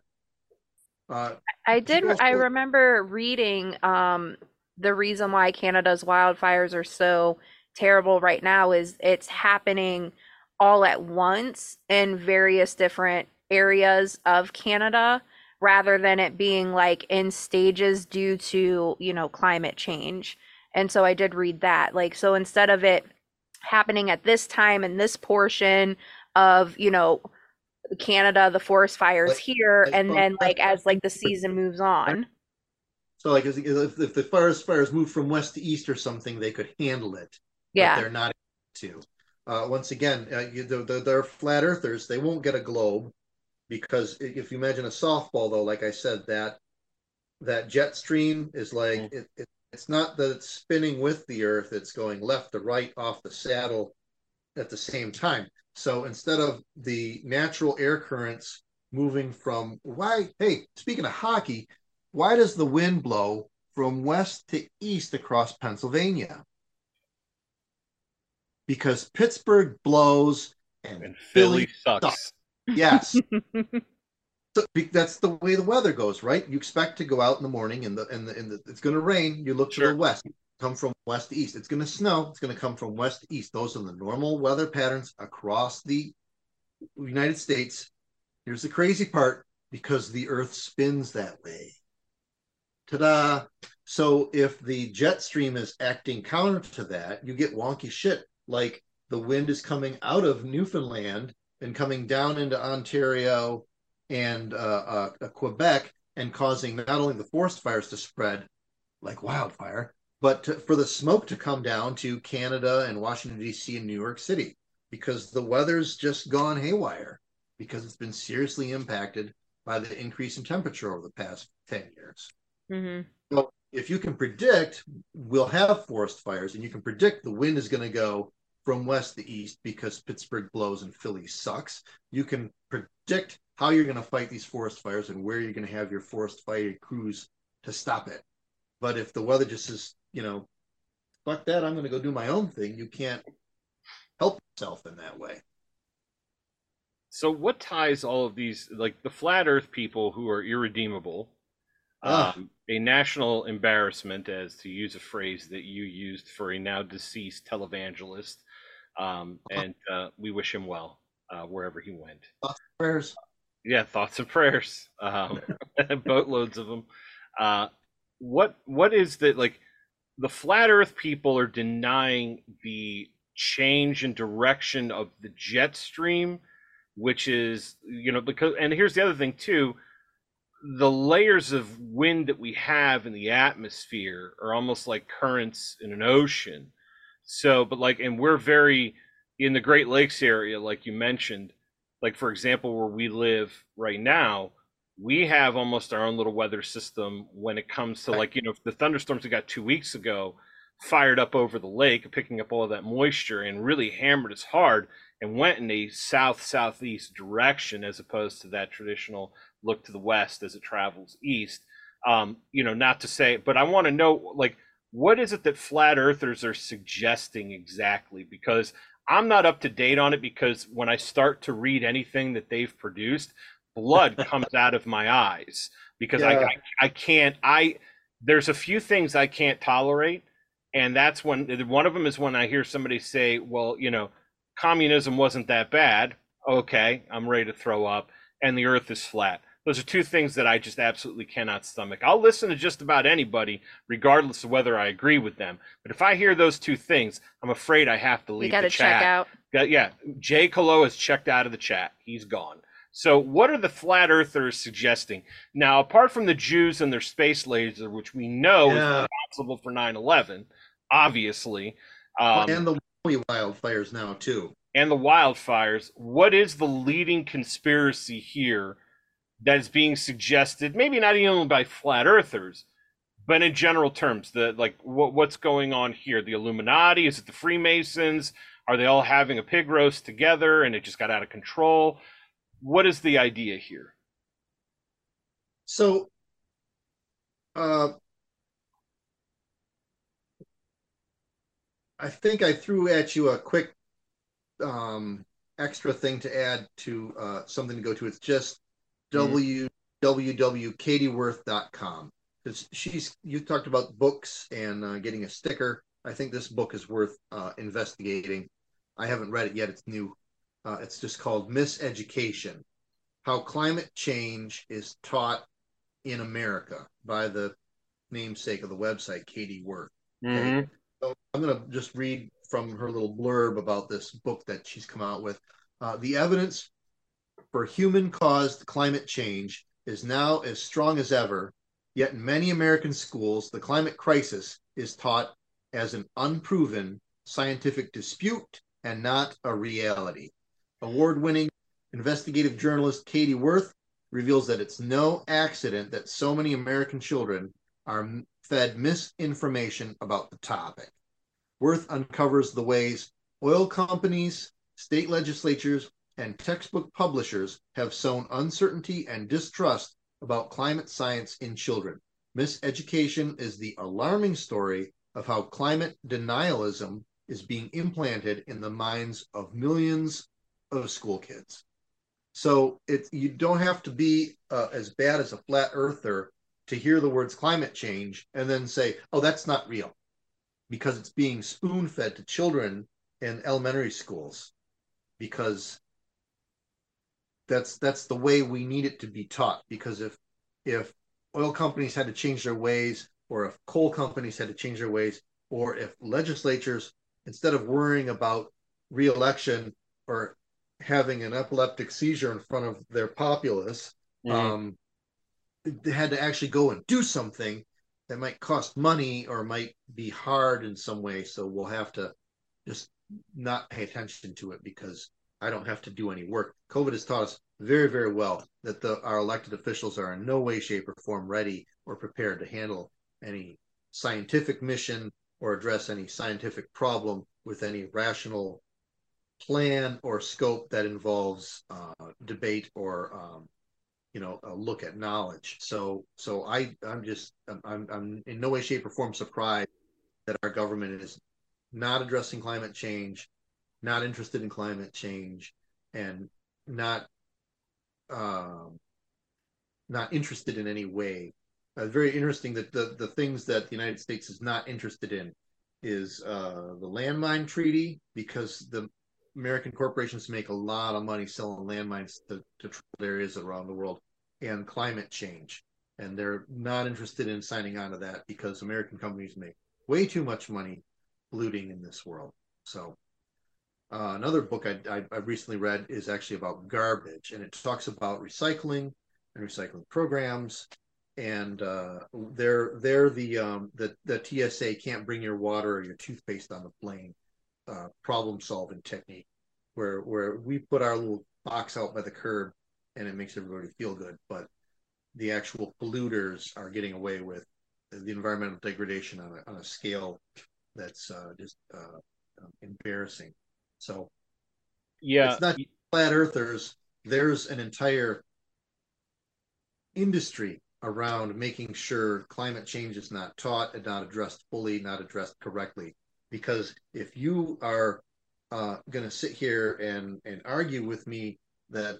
Speaker 2: Uh,
Speaker 4: I did. I remember reading um, the reason why Canada's wildfires are so terrible right now is it's happening all at once in various different areas of Canada rather than it being like in stages due to, you know, climate change. And so I did read that. Like, so instead of it happening at this time in this portion of, you know, Canada, the forest fires
Speaker 2: Like-
Speaker 4: here,
Speaker 2: like
Speaker 4: and
Speaker 2: from-
Speaker 4: then like as like the season moves on.
Speaker 2: So like if, if the forest fires move from west to east or something, they could handle it. but
Speaker 4: Yeah.
Speaker 2: they're not able to. Uh, once again, uh, you, the, the, they're flat earthers. They won't get a globe because if you imagine a softball, though, like I said, that that jet stream is like
Speaker 1: Mm.
Speaker 2: it, it, it's not that it's spinning with the Earth; it's going left to right off the saddle at the same time. So instead of the natural air currents moving from why? Hey, speaking of hockey, why does the wind blow from west to east across Pennsylvania? Because Pittsburgh blows and,
Speaker 1: And
Speaker 2: Philly
Speaker 1: Philly sucks.
Speaker 2: yes. (laughs) So that's the way the weather goes, right? You expect to go out in the morning and the and the, and the it's going to rain. You look to the west, come from west to east. It's going to snow. It's going to come from west to east. Those are the normal weather patterns across the United States. Here's the crazy part: because the Earth spins that way. Ta-da! So if the jet stream is acting counter to that, you get wonky shit. Like the wind is coming out of Newfoundland and coming down into Ontario and uh, uh, Quebec and causing not only the forest fires to spread like wildfire, but to, for the smoke to come down to Canada and Washington, D.C. and New York City because the weather's just gone haywire because it's been seriously impacted by the increase in temperature over the past 10 years.
Speaker 4: hmm
Speaker 2: So if you can predict we'll have forest fires and you can predict the wind is going to go from west to east because Pittsburgh blows and Philly sucks, you can predict how you're going to fight these forest fires and where you're going to have your forest fire crews to stop it. But if the weather just is, you know, fuck that, I'm going to go do my own thing, you can't help yourself in that way.
Speaker 1: So what ties all of these, like the flat Earth people who are irredeemable,
Speaker 2: Ah.
Speaker 1: um, a national embarrassment, as to use a phrase that you used for a now deceased televangelist, um, and uh, we wish him well uh, wherever he went.
Speaker 2: Thoughts and Prayers.
Speaker 1: Yeah, thoughts and prayers, um, (laughs) boatloads of them. Uh, what what is that like? The flat Earth people are denying the change in direction of the jet stream, which is you know because and here's the other thing too. The layers of wind that we have in the atmosphere are almost like currents in an ocean. So, but like, and we're very in the Great Lakes area, like you mentioned like for example where we live right now we have almost our own little weather system when it comes to like you know the thunderstorms we got two weeks ago fired up over the lake picking up all of that moisture and really hammered us hard and went in a south southeast direction as opposed to that traditional look to the west as it travels east um, you know not to say but i want to know like what is it that flat earthers are suggesting exactly? Because I'm not up to date on it because when I start to read anything that they've produced, blood comes out of my eyes because I,
Speaker 2: Yeah.
Speaker 1: I I can't I there's a few things I can't tolerate, and that's when one of them is when I hear somebody say, "Well, you know, communism wasn't that bad." Okay, I'm ready to throw up, and the Earth is flat. Those are two things that I just absolutely cannot stomach. I'll listen to just about anybody, regardless of whether I agree with them. But if I hear those two things, I'm afraid I have to
Speaker 4: We
Speaker 1: leave
Speaker 4: got
Speaker 1: the
Speaker 4: to
Speaker 1: chat.
Speaker 4: check out.
Speaker 1: Yeah, Jay Colo has checked out of the chat. He's gone. So, what are the flat earthers suggesting? Now, apart from the Jews and their space laser, which we know
Speaker 2: Yeah.
Speaker 1: is responsible for 9 11, obviously, um,
Speaker 2: and the wildfires now, too.
Speaker 1: and the wildfires, what is the leading conspiracy here that is being suggested? Maybe not even by flat earthers, but in general terms, the like what, what's going on here? The Illuminati? Is it the Freemasons? Are they all having a pig roast together and it just got out of control? What is the idea here?
Speaker 2: So, uh, I think I threw at you a quick um, extra thing to add to uh, something to go to. It's just
Speaker 1: Mhm.
Speaker 2: www.katieworth.com. Because she's you talked about books and uh, getting a sticker. I think this book is worth uh, investigating. I haven't read it yet. It's new. Uh, it's just called Miseducation: How Climate Change is Taught in America by the namesake of the website, Katie Worth. Okay. So I'm going to just read from her little blurb about this book that she's come out with. Uh, the evidence for human caused climate change is now as strong as ever, yet in many American schools, the climate crisis is taught as an unproven scientific dispute and not a reality. Award winning investigative journalist Katie Worth reveals that it's no accident that so many American children are fed misinformation about the topic. Worth uncovers the ways oil companies, state legislatures, and textbook publishers have sown uncertainty and distrust about climate science in children. Miseducation is the alarming story of how climate denialism is being implanted in the minds of millions of school kids. So it you don't have to be uh, as bad as a flat earther to hear the words climate change and then say, "Oh, that's not real," because it's being spoon fed to children in elementary schools because that's that's the way we need it to be taught because if if oil companies had to change their ways or if coal companies had to change their ways or if legislatures instead of worrying about reelection or having an epileptic seizure in front of their populace mm-hmm. um, they had to actually go and do something that might cost money or might be hard in some way so we'll have to just not pay attention to it because I don't have to do any work. COVID has taught us very, very well that the, our elected officials are in no way, shape, or form ready or prepared to handle any scientific mission or address any scientific problem with any rational plan or scope that involves uh, debate or um, you know a look at knowledge. So so I I'm just I'm I'm in no way, shape, or form surprised that our government is not addressing climate change, not interested in climate change, and not um, not interested in any way. Uh, very interesting that the the things that the United States is not interested in is uh, the landmine treaty because the American corporations make a lot of money selling landmines to, to areas around the world and climate change. And they're not interested in signing on to that because American companies make way too much money polluting in this world. So, uh, another book I, I, I, recently read is actually about garbage, and it talks about recycling and recycling programs. And uh, they're they're the um, the the TSA can't bring your water or your toothpaste on the plane uh, problem solving technique, where where we put our little box out by the curb, and it makes everybody feel good, but the actual polluters are getting away with the environmental degradation on a, on a scale that's uh, just uh, um, embarrassing. So,
Speaker 1: yeah,
Speaker 2: it's not flat earthers. There's an entire industry around making sure climate change is not taught and not addressed fully, not addressed correctly. Because if you are uh, going to sit here and and argue with me that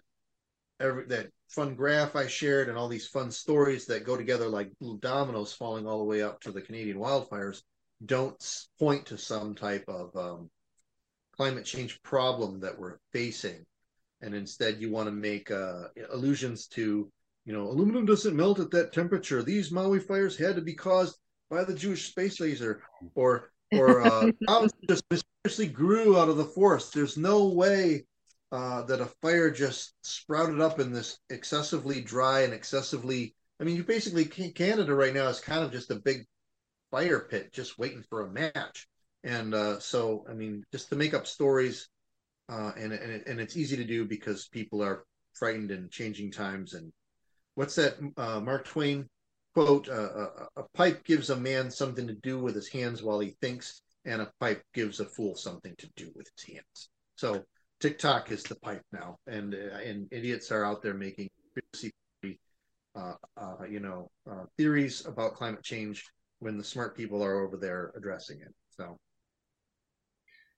Speaker 2: every that fun graph I shared and all these fun stories that go together like dominoes falling all the way up to the Canadian wildfires don't point to some type of um, climate change problem that we're facing, and instead you want to make uh, allusions to, you know, aluminum doesn't melt at that temperature. These Maui fires had to be caused by the Jewish space laser, or or uh, (laughs) just mysteriously grew out of the forest. There's no way uh, that a fire just sprouted up in this excessively dry and excessively. I mean, you basically Canada right now is kind of just a big fire pit just waiting for a match. And uh, so, I mean, just to make up stories, uh, and and, it, and it's easy to do because people are frightened and changing times. And what's that uh, Mark Twain quote? Uh, a, a pipe gives a man something to do with his hands while he thinks, and a pipe gives a fool something to do with his hands. So TikTok is the pipe now, and uh, and idiots are out there making uh, uh, you know, uh, theories about climate change when the smart people are over there addressing it. So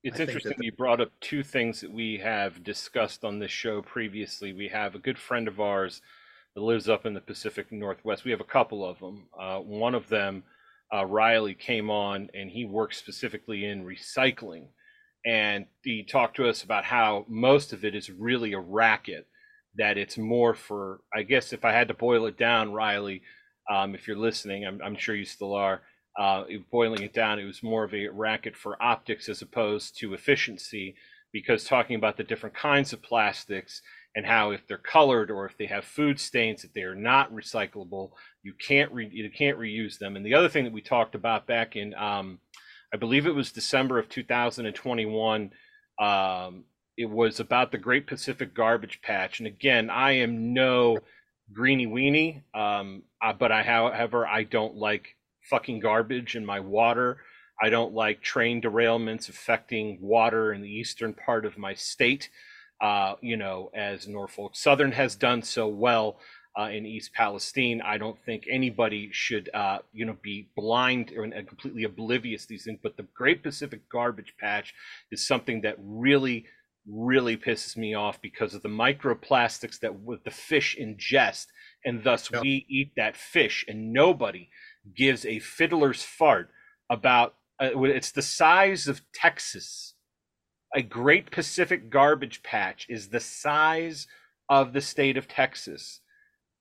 Speaker 1: it's I interesting that... you brought up two things that we have discussed on this show previously. We have a good friend of ours that lives up in the Pacific Northwest. We have a couple of them. Uh, one of them, uh, Riley, came on and he works specifically in recycling. And he talked to us about how most of it is really a racket, that it's more for, I guess, if I had to boil it down, Riley, um, if you're listening, I'm, I'm, sure you still are. Uh, boiling it down, it was more of a racket for optics as opposed to efficiency, because talking about the different kinds of plastics and how if they're colored or if they have food stains that they are not recyclable you can't re- you can't reuse them. And the other thing that we talked about back in um, i believe it was december of 2021 um, it was about the great pacific garbage patch. And again i am no greeny weenie um, uh, but i however i don't like fucking garbage in my water. I don't like train derailments affecting water in the eastern part of my state uh, you know, as Norfolk Southern has done so well uh, in East Palestine. I don't think anybody should, uh, you know, be blind or and completely oblivious to these things. But the Great Pacific Garbage Patch is something that really, really pisses me off because of the microplastics that the fish ingest, and thus yep. we eat that fish, and nobody gives a fiddler's fart about. Uh, it's the size of Texas a Great Pacific Garbage Patch is the size of the state of Texas.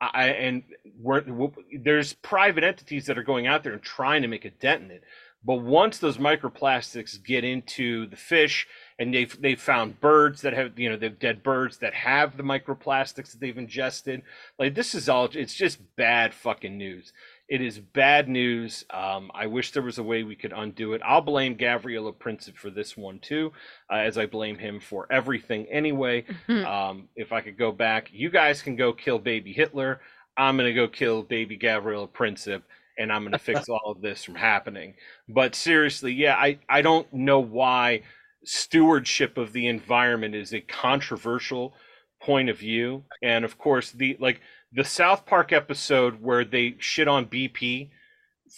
Speaker 1: I, and we're, we're, there's private entities that are going out there and trying to make a dent in it. But once those microplastics get into the fish, and they've they've found birds that have you know they've dead birds that have the microplastics that they've ingested. Like this is all it's just bad fucking news. It is bad news. Um, I wish there was a way we could undo it. I'll blame Gavrilo Princip for this one too, uh, as I blame him for everything anyway. Mm-hmm. Um, if I could go back, you guys can go kill baby Hitler. I'm going to go kill baby Gavrilo Princip and I'm going (laughs) to fix all of this from happening. But seriously, yeah, I, I don't know why stewardship of the environment is a controversial point of view. And of course, the like the South Park episode where they shit on BP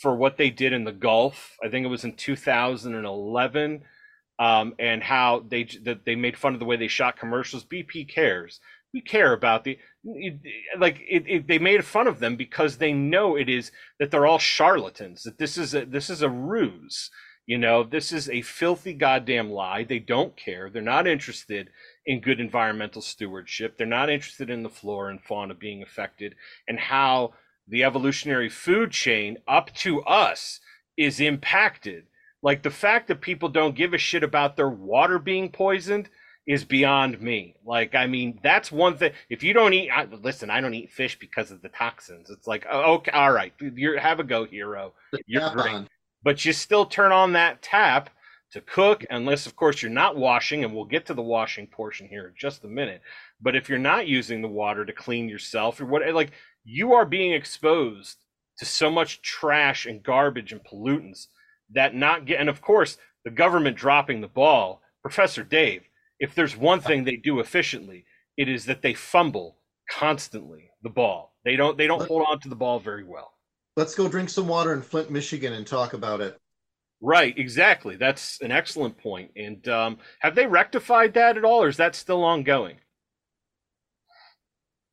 Speaker 1: for what they did in the Gulf. I think it was in 2011, um, and how they that they made fun of the way they shot commercials. BP cares. We care about the like. It, it, they made fun of them because they know it is that they're all charlatans. That this is a this is a ruse. You know, this is a filthy goddamn lie. They don't care. They're not interested in good environmental stewardship. They're not interested in the flora and fauna being affected and how the evolutionary food chain up to us is impacted. Like the fact that people don't give a shit about their water being poisoned is beyond me. Like, I mean, that's one thing. If you don't eat, I, listen, I don't eat fish because of the toxins. It's like, oh, okay, all right, you have a go, hero. You're yeah, great, but you still turn on that tap to cook, unless, of course, you're not washing, and we'll get to the washing portion here in just a minute. But if you're not using the water to clean yourself or what, like you are being exposed to so much trash and garbage and pollutants that not get, and of course, the government dropping the ball. Professor Dave, if there's one thing they do efficiently, it is that they fumble constantly the ball. They don't they don't hold on to the ball very well.
Speaker 2: Let's go drink some water in Flint, Michigan and talk about it.
Speaker 1: Right, exactly. That's an excellent point. And um, have they rectified that at all, or is that still ongoing?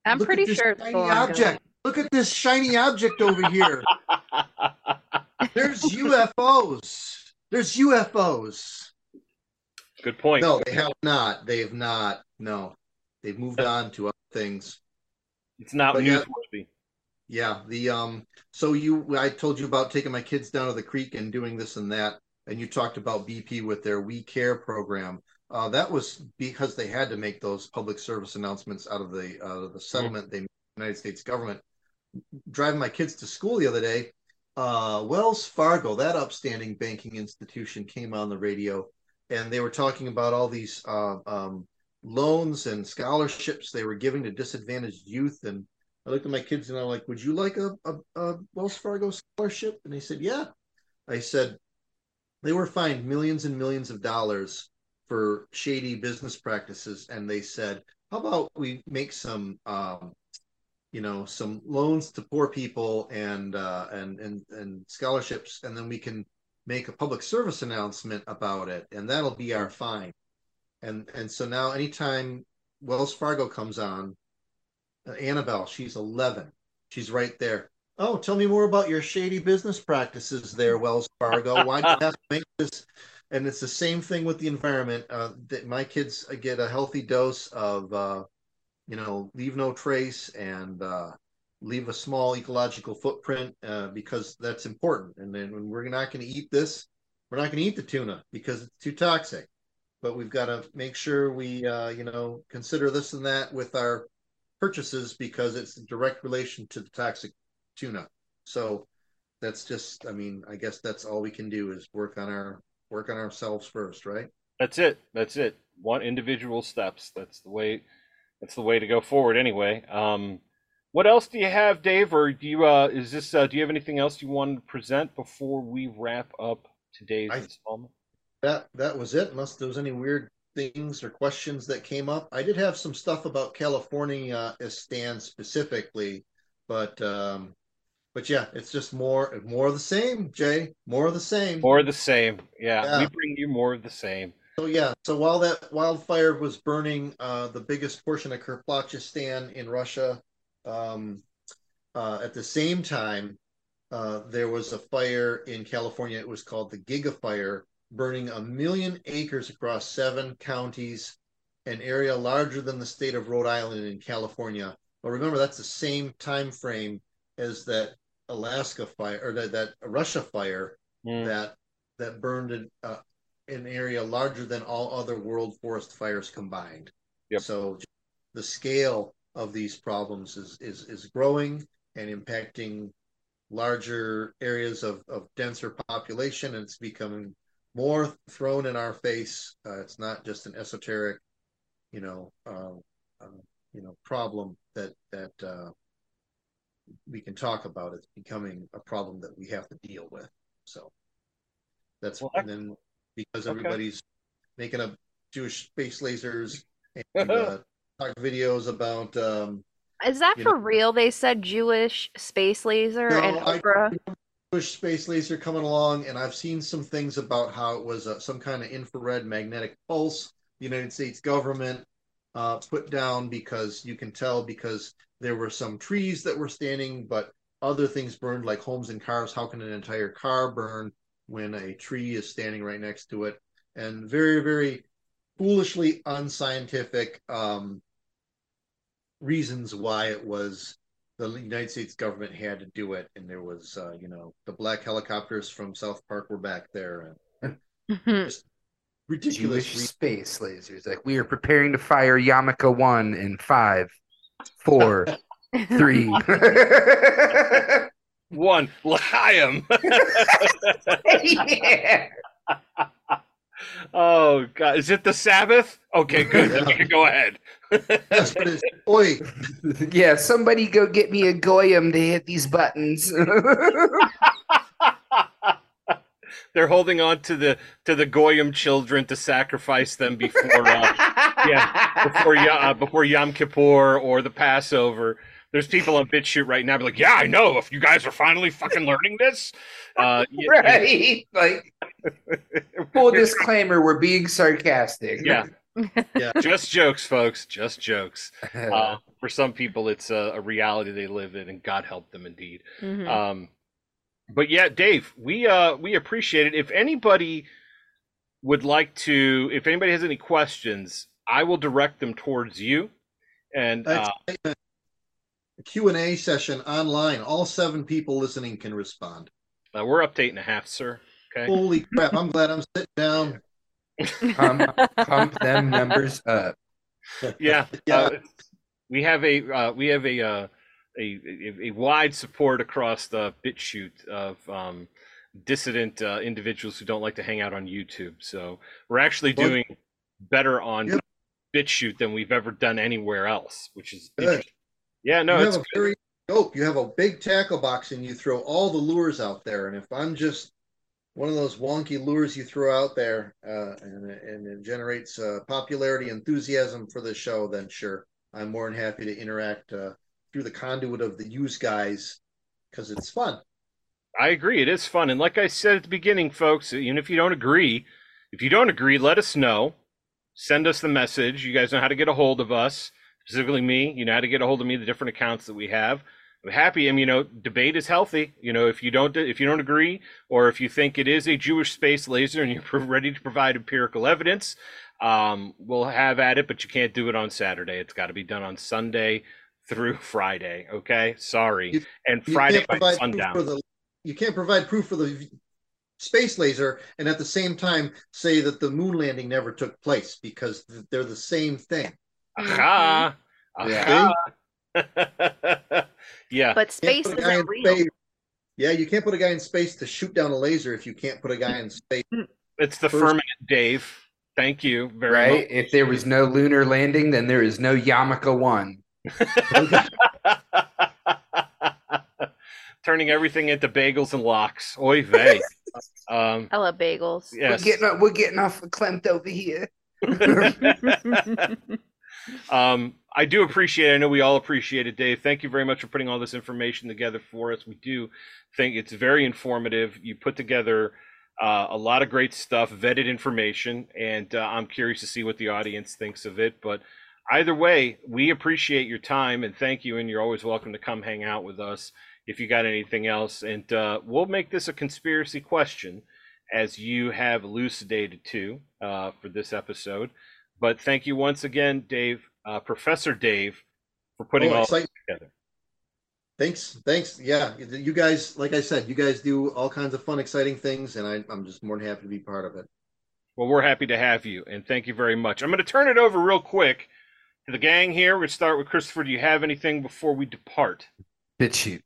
Speaker 4: I'm Look pretty sure it's still
Speaker 2: object.
Speaker 4: Ongoing.
Speaker 2: Look at this shiny object over here. (laughs) There's UFOs. There's UFOs.
Speaker 1: Good point.
Speaker 2: No, they have not. They have not. No, they've moved on to other things.
Speaker 1: It's not but newsworthy.
Speaker 2: Yeah, the um so you I told you about taking my kids down to the creek and doing this and that and you talked about BP with their We Care program. Uh, that was because they had to make those public service announcements out of the uh, the settlement mm-hmm. they made the United States government. Driving my kids to school the other day, uh, Wells Fargo, that upstanding banking institution, came on the radio, and they were talking about all these uh, um, loans and scholarships they were giving to disadvantaged youth and I looked at my kids and I'm like, would you like a, a, a Wells Fargo scholarship? And they said, yeah. I said, they were fined millions and millions of dollars for shady business practices. And they said, how about we make some, um, you know, some loans to poor people and, uh, and, and, and scholarships. And then we can make a public service announcement about it. And that'll be our fine. And, and so now anytime Wells Fargo comes on, Annabelle, she's 11. She's right there. Oh, tell me more about your shady business practices there, Wells Fargo. Why do you have to make this? And it's the same thing with the environment. Uh, that my kids get a healthy dose of, uh, you know, leave no trace and uh, leave a small ecological footprint uh, because that's important. And then when we're not going to eat this, we're not going to eat the tuna because it's too toxic. but we've got to make sure we, uh, you know, consider this and that with our purchases because it's in direct relation to the toxic tuna. So that's just, I mean, I guess that's all we can do is work on our work on ourselves first, right?
Speaker 1: That's it. That's it. One individual steps. That's the way. That's the way to go forward. Anyway, um, what else do you have, Dave? Or do you? Uh, is this? Uh, do you have anything else you want to present before we wrap up today's
Speaker 2: I-
Speaker 1: installment?
Speaker 2: That that was it. Unless there was any weird things or questions that came up, I did have some stuff about California uh, stand specifically, but um, but yeah, it's just more more of the same, Jay. More of the same.
Speaker 1: More of the same. Yeah,
Speaker 2: Yeah.
Speaker 1: we bring you more of the same.
Speaker 2: So yeah, so while that wildfire was burning uh, the biggest portion of Kerplachystan in Russia, um, uh, at the same time, uh, there was a fire in California. It was called the Giga Fire, burning a million acres across seven counties, an area larger than the state of Rhode Island in California. But remember, that's the same time frame as that Alaska fire or that, that Russia fire
Speaker 1: Mm.
Speaker 2: that that burned an, uh, an area larger than all other world forest fires combined.
Speaker 1: Yep.
Speaker 2: So the scale of these problems is is is growing and impacting larger areas of, of denser population and it's becoming more thrown in our face. Uh, it's not just an esoteric, you know, uh, uh, you know, problem that that uh, we can talk about. It's becoming a problem that we have to deal with. So that's
Speaker 1: Well,
Speaker 2: and then because
Speaker 1: okay.
Speaker 2: everybody's making up Jewish space lasers (laughs) and uh, talk videos about um,
Speaker 4: Is that for
Speaker 2: know-
Speaker 4: real? They said Jewish space laser
Speaker 2: No,
Speaker 4: and
Speaker 2: I- Jewish space laser coming along, and I've seen some things about how it was uh, some kind of infrared magnetic pulse. The United States government uh, put down because you can tell because there were some trees that were standing, but other things burned like homes and cars. How can an entire car burn when a tree is standing right next to it? And very, very foolishly unscientific um, reasons why it was the United States government had to do it, and there was, uh, you know, the black helicopters from South Park were back there, and
Speaker 4: Mhm.
Speaker 2: ridiculous.
Speaker 3: Jewish
Speaker 2: re-
Speaker 3: space lasers. Like we are preparing to fire Yamaka one in five, four, (laughs) three. (laughs) (laughs)
Speaker 1: One, L'chaim.
Speaker 3: yeah.
Speaker 1: oh God, is it the Sabbath? Okay, good. Then we can go ahead.
Speaker 2: Yes, but it's oi, (laughs)
Speaker 3: Yeah, somebody go get me a goyim to hit these buttons. (laughs)
Speaker 1: They're holding on to the to the goyim children to sacrifice them before uh, yeah before Ya- uh, before Yom Kippur or the Passover. There's people on BitChute right now be like, yeah, I know. If you guys are finally fucking learning this, uh, y-
Speaker 3: right? Like full (laughs) disclaimer, we're being sarcastic.
Speaker 1: yeah,
Speaker 2: Yeah. (laughs)
Speaker 1: just jokes, folks, just jokes.
Speaker 3: Uh, (laughs)
Speaker 1: Uh, for some people, it's a, a reality they live in, and God help them indeed.
Speaker 4: Mhm.
Speaker 1: Um, but yeah, Dave, we uh we appreciate it. If anybody would like to, if anybody has any questions, I will direct them towards you. And uh,
Speaker 2: a Q and A session online. All seven people listening can respond.
Speaker 1: uh, we're up to eight and a half, sir. Okay.
Speaker 2: Holy crap! I'm glad I'm sitting down.
Speaker 3: Pump, pump them numbers up.
Speaker 1: Yeah. (laughs)
Speaker 2: Yeah.
Speaker 1: Uh, we have a uh, we have a, uh, a a a wide support across the BitChute of um, dissident uh, individuals who don't like to hang out on YouTube. So we're actually
Speaker 2: Well-
Speaker 1: doing better on
Speaker 2: Yep.
Speaker 1: BitChute than we've ever done anywhere else, which is
Speaker 2: Good.
Speaker 1: Yeah, no,
Speaker 2: you
Speaker 1: it's
Speaker 2: have a very dope. You have a big tackle box and you throw all the lures out there. And if I'm just one of those wonky lures you throw out there, uh, and and it generates uh, popularity, enthusiasm for the show, then sure, I'm more than happy to interact uh, through the conduit of the use guys because it's fun.
Speaker 1: I agree. It is fun. And like I said at the beginning, folks, even if you don't agree, if you don't agree, let us know. Send us the message. You guys know how to get a hold of us, specifically me. You know how to get a hold of me, the different accounts that we have. I'm happy. I mean, you know, debate is healthy. You know, if you don't, if you don't agree, or if you think it is a Jewish space laser and you're (laughs) ready to provide empirical evidence, um, we'll have at it. But you can't do it on Saturday. It's got to be done on Sunday through (laughs) Friday. Okay, sorry.
Speaker 2: You-
Speaker 1: and Friday by sundown.
Speaker 2: the you can't provide proof for the space laser and at the same time say that the moon landing never took place because they're the same thing.
Speaker 1: Aha. Aha. yeah. (laughs)
Speaker 4: But space
Speaker 2: put a guy
Speaker 4: isn't real.
Speaker 2: space- Yeah, you can't put a guy in space to shoot down a laser if you can't put a guy in space.
Speaker 1: It's the
Speaker 2: First-
Speaker 1: firmament, Dave. Thank you very
Speaker 3: Right? If there was no lunar landing, then there is no Yamaka 1. (laughs)
Speaker 1: Turning everything into bagels and lox. Oy vey. (laughs) Um,
Speaker 4: I love bagels.
Speaker 1: yes.
Speaker 3: We're getting we're getting off of Klimt over here. (laughs)
Speaker 1: um, I do appreciate. it. I know we all appreciate it, Dave. Thank you very much for putting all this information together for us. We do think it's very informative. You put together uh, a lot of great stuff, vetted information, and uh, I'm curious to see what the audience thinks of it. But either way, we appreciate your time and thank you. And you're always welcome to come hang out with us if you got anything else. And uh, we'll make this a conspiracy question as you have elucidated to uh, for this episode. But thank you once again, Dave, uh, Professor Dave, for putting
Speaker 2: Oh,
Speaker 1: all
Speaker 2: excite-
Speaker 1: this together.
Speaker 2: Thanks, thanks. Yeah, you guys, like I said, you guys do all kinds of fun, exciting things, and I, I'm just more than happy to be part of it.
Speaker 1: Well, we're happy to have you, and thank you very much. I'm going to turn it over real quick to the gang here. We're going to start with Christopher. Do you have anything before we depart?
Speaker 3: BitChute.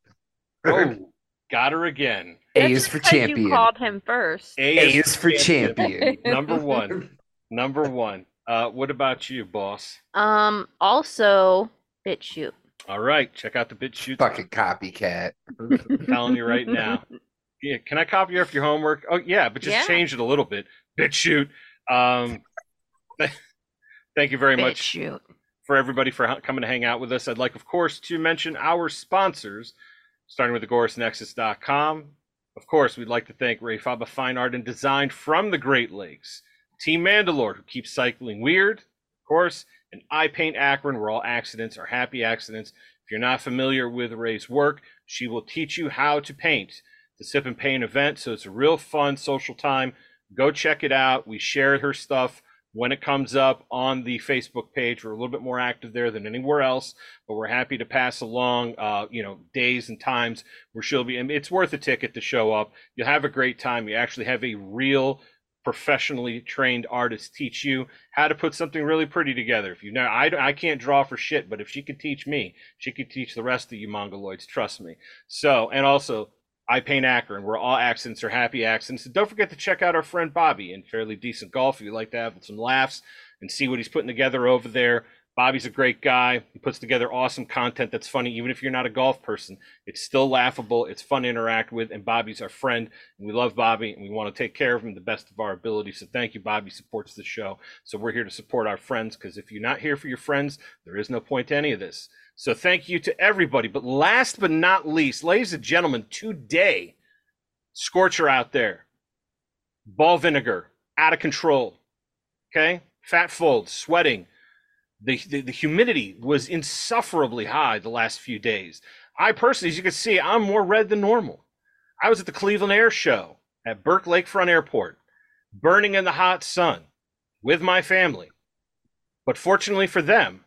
Speaker 1: Oh, got her again.
Speaker 3: A is for
Speaker 4: because You
Speaker 3: champion.
Speaker 4: called him first.
Speaker 1: A,
Speaker 3: A is for champion.
Speaker 1: Number one. Number one. Uh, what about you, boss?
Speaker 4: Um. Also, BitChute.
Speaker 1: All right, check out the BitChute.
Speaker 3: Fucking copycat.
Speaker 1: I'm telling you right now. Yeah, can I copy off your homework? Oh yeah, but just
Speaker 4: Yeah.
Speaker 1: change it a little bit. BitChute. Um, (laughs) thank you very much
Speaker 4: BitChute.
Speaker 1: for everybody for coming to hang out with us. I'd like, of course, to mention our sponsors, starting with AgoristNexus.com. Of course, we'd like to thank Rae Faba Fine Art and Design from the Great Lakes, Team Mandalore, who keeps cycling weird, of course, and I Paint Akron, where all accidents are happy accidents. If you're not familiar with Rae's work, she will teach you how to paint. The Sip and Paint event, so it's a real fun social time. Go check it out. We share her stuff when it comes up on the Facebook page. We're a little bit more active there than anywhere else, but we're happy to pass along, uh, you know, days and times where she'll be. Mean, it's worth a ticket to show up. You'll have a great time. You actually have a real professionally trained artist teach you how to put something really pretty together. If you know, I, I can't draw for shit, but if she could teach me, she could teach the rest of you mongoloids. Trust me. So, and also, I paint Akron, where all accents are happy accents. And don't forget to check out our friend Bobby in Fairly Decent Golf if you like to have some laughs and see what he's putting together over there. Bobby's a great guy. He puts together awesome content that's funny, even if you're not a golf person. It's still laughable. It's fun to interact with. And Bobby's our friend. And we love Bobby and we want to take care of him the best of our ability. So thank you. Bobby supports the show. So we're here to support our friends because if you're not here for your friends, there is no point to any of this. So thank you to everybody. But last but not least, ladies and gentlemen, today, Scorcher out there, ball vinegar, out of control. Okay, fat folds, sweating. The, the the humidity was insufferably high the last few days. I personally, as you can see, I'm more red than normal. I was at the Cleveland Air Show at Burke Lakefront Airport, burning in the hot sun with my family. But fortunately for them,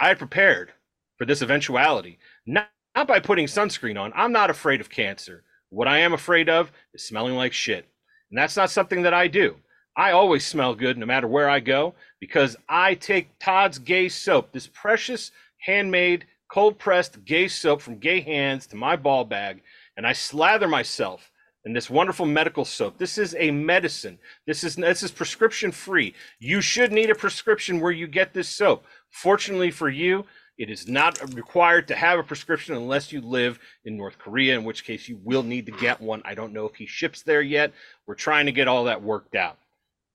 Speaker 1: I had prepared for this eventuality, not, not by putting sunscreen on. I'm not afraid of cancer. What I am afraid of is smelling like shit. And that's not something that I do. I always smell good no matter where I go because I take Todd's Gay soap, this precious handmade, cold pressed gay soap from Gay Hands to my ball bag, and I slather myself in this wonderful medical soap. This is a medicine. This is this is prescription free. You should need a prescription where you get this soap. Fortunately for you, it is not required to have a prescription unless you live in North Korea, in which case you will need to get one. I don't know if he ships there yet. We're trying to get all that worked out.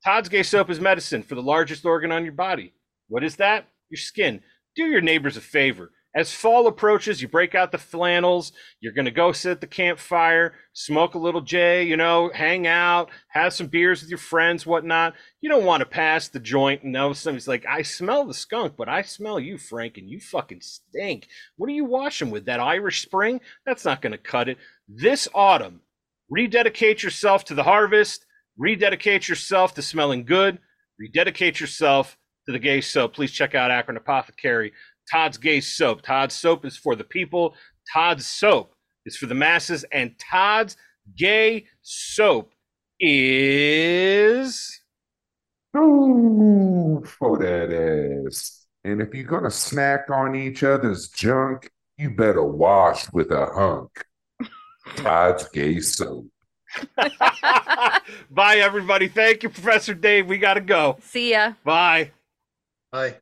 Speaker 1: Todd's Gay Soap is medicine for the largest organ on your body. What is that? Your skin. Do your neighbors a favor. As fall approaches, you break out the flannels. You're going to go sit at the campfire, smoke a little J, you know, hang out, have some beers with your friends, whatnot. You don't want to pass the joint and know somebody's like, I smell the skunk, but I smell you, Frank, and you fucking stink. What are you washing with? That Irish Spring? That's not going to cut it. This autumn, rededicate yourself to the harvest, rededicate yourself to smelling good, rededicate yourself to the gay soap. Please check out Akron Apothecary. Todd's Gay Soap. Todd's Soap is for the people. Todd's Soap is for the masses. And Todd's Gay Soap is
Speaker 5: Ooh, for that ass. And if you're gonna snack on each other's junk, you better wash with a hunk. (laughs) Todd's gay soap. (laughs)
Speaker 1: Bye, everybody. Thank you, Professor Dave. We got to go.
Speaker 4: See ya.
Speaker 1: Bye.
Speaker 2: Bye.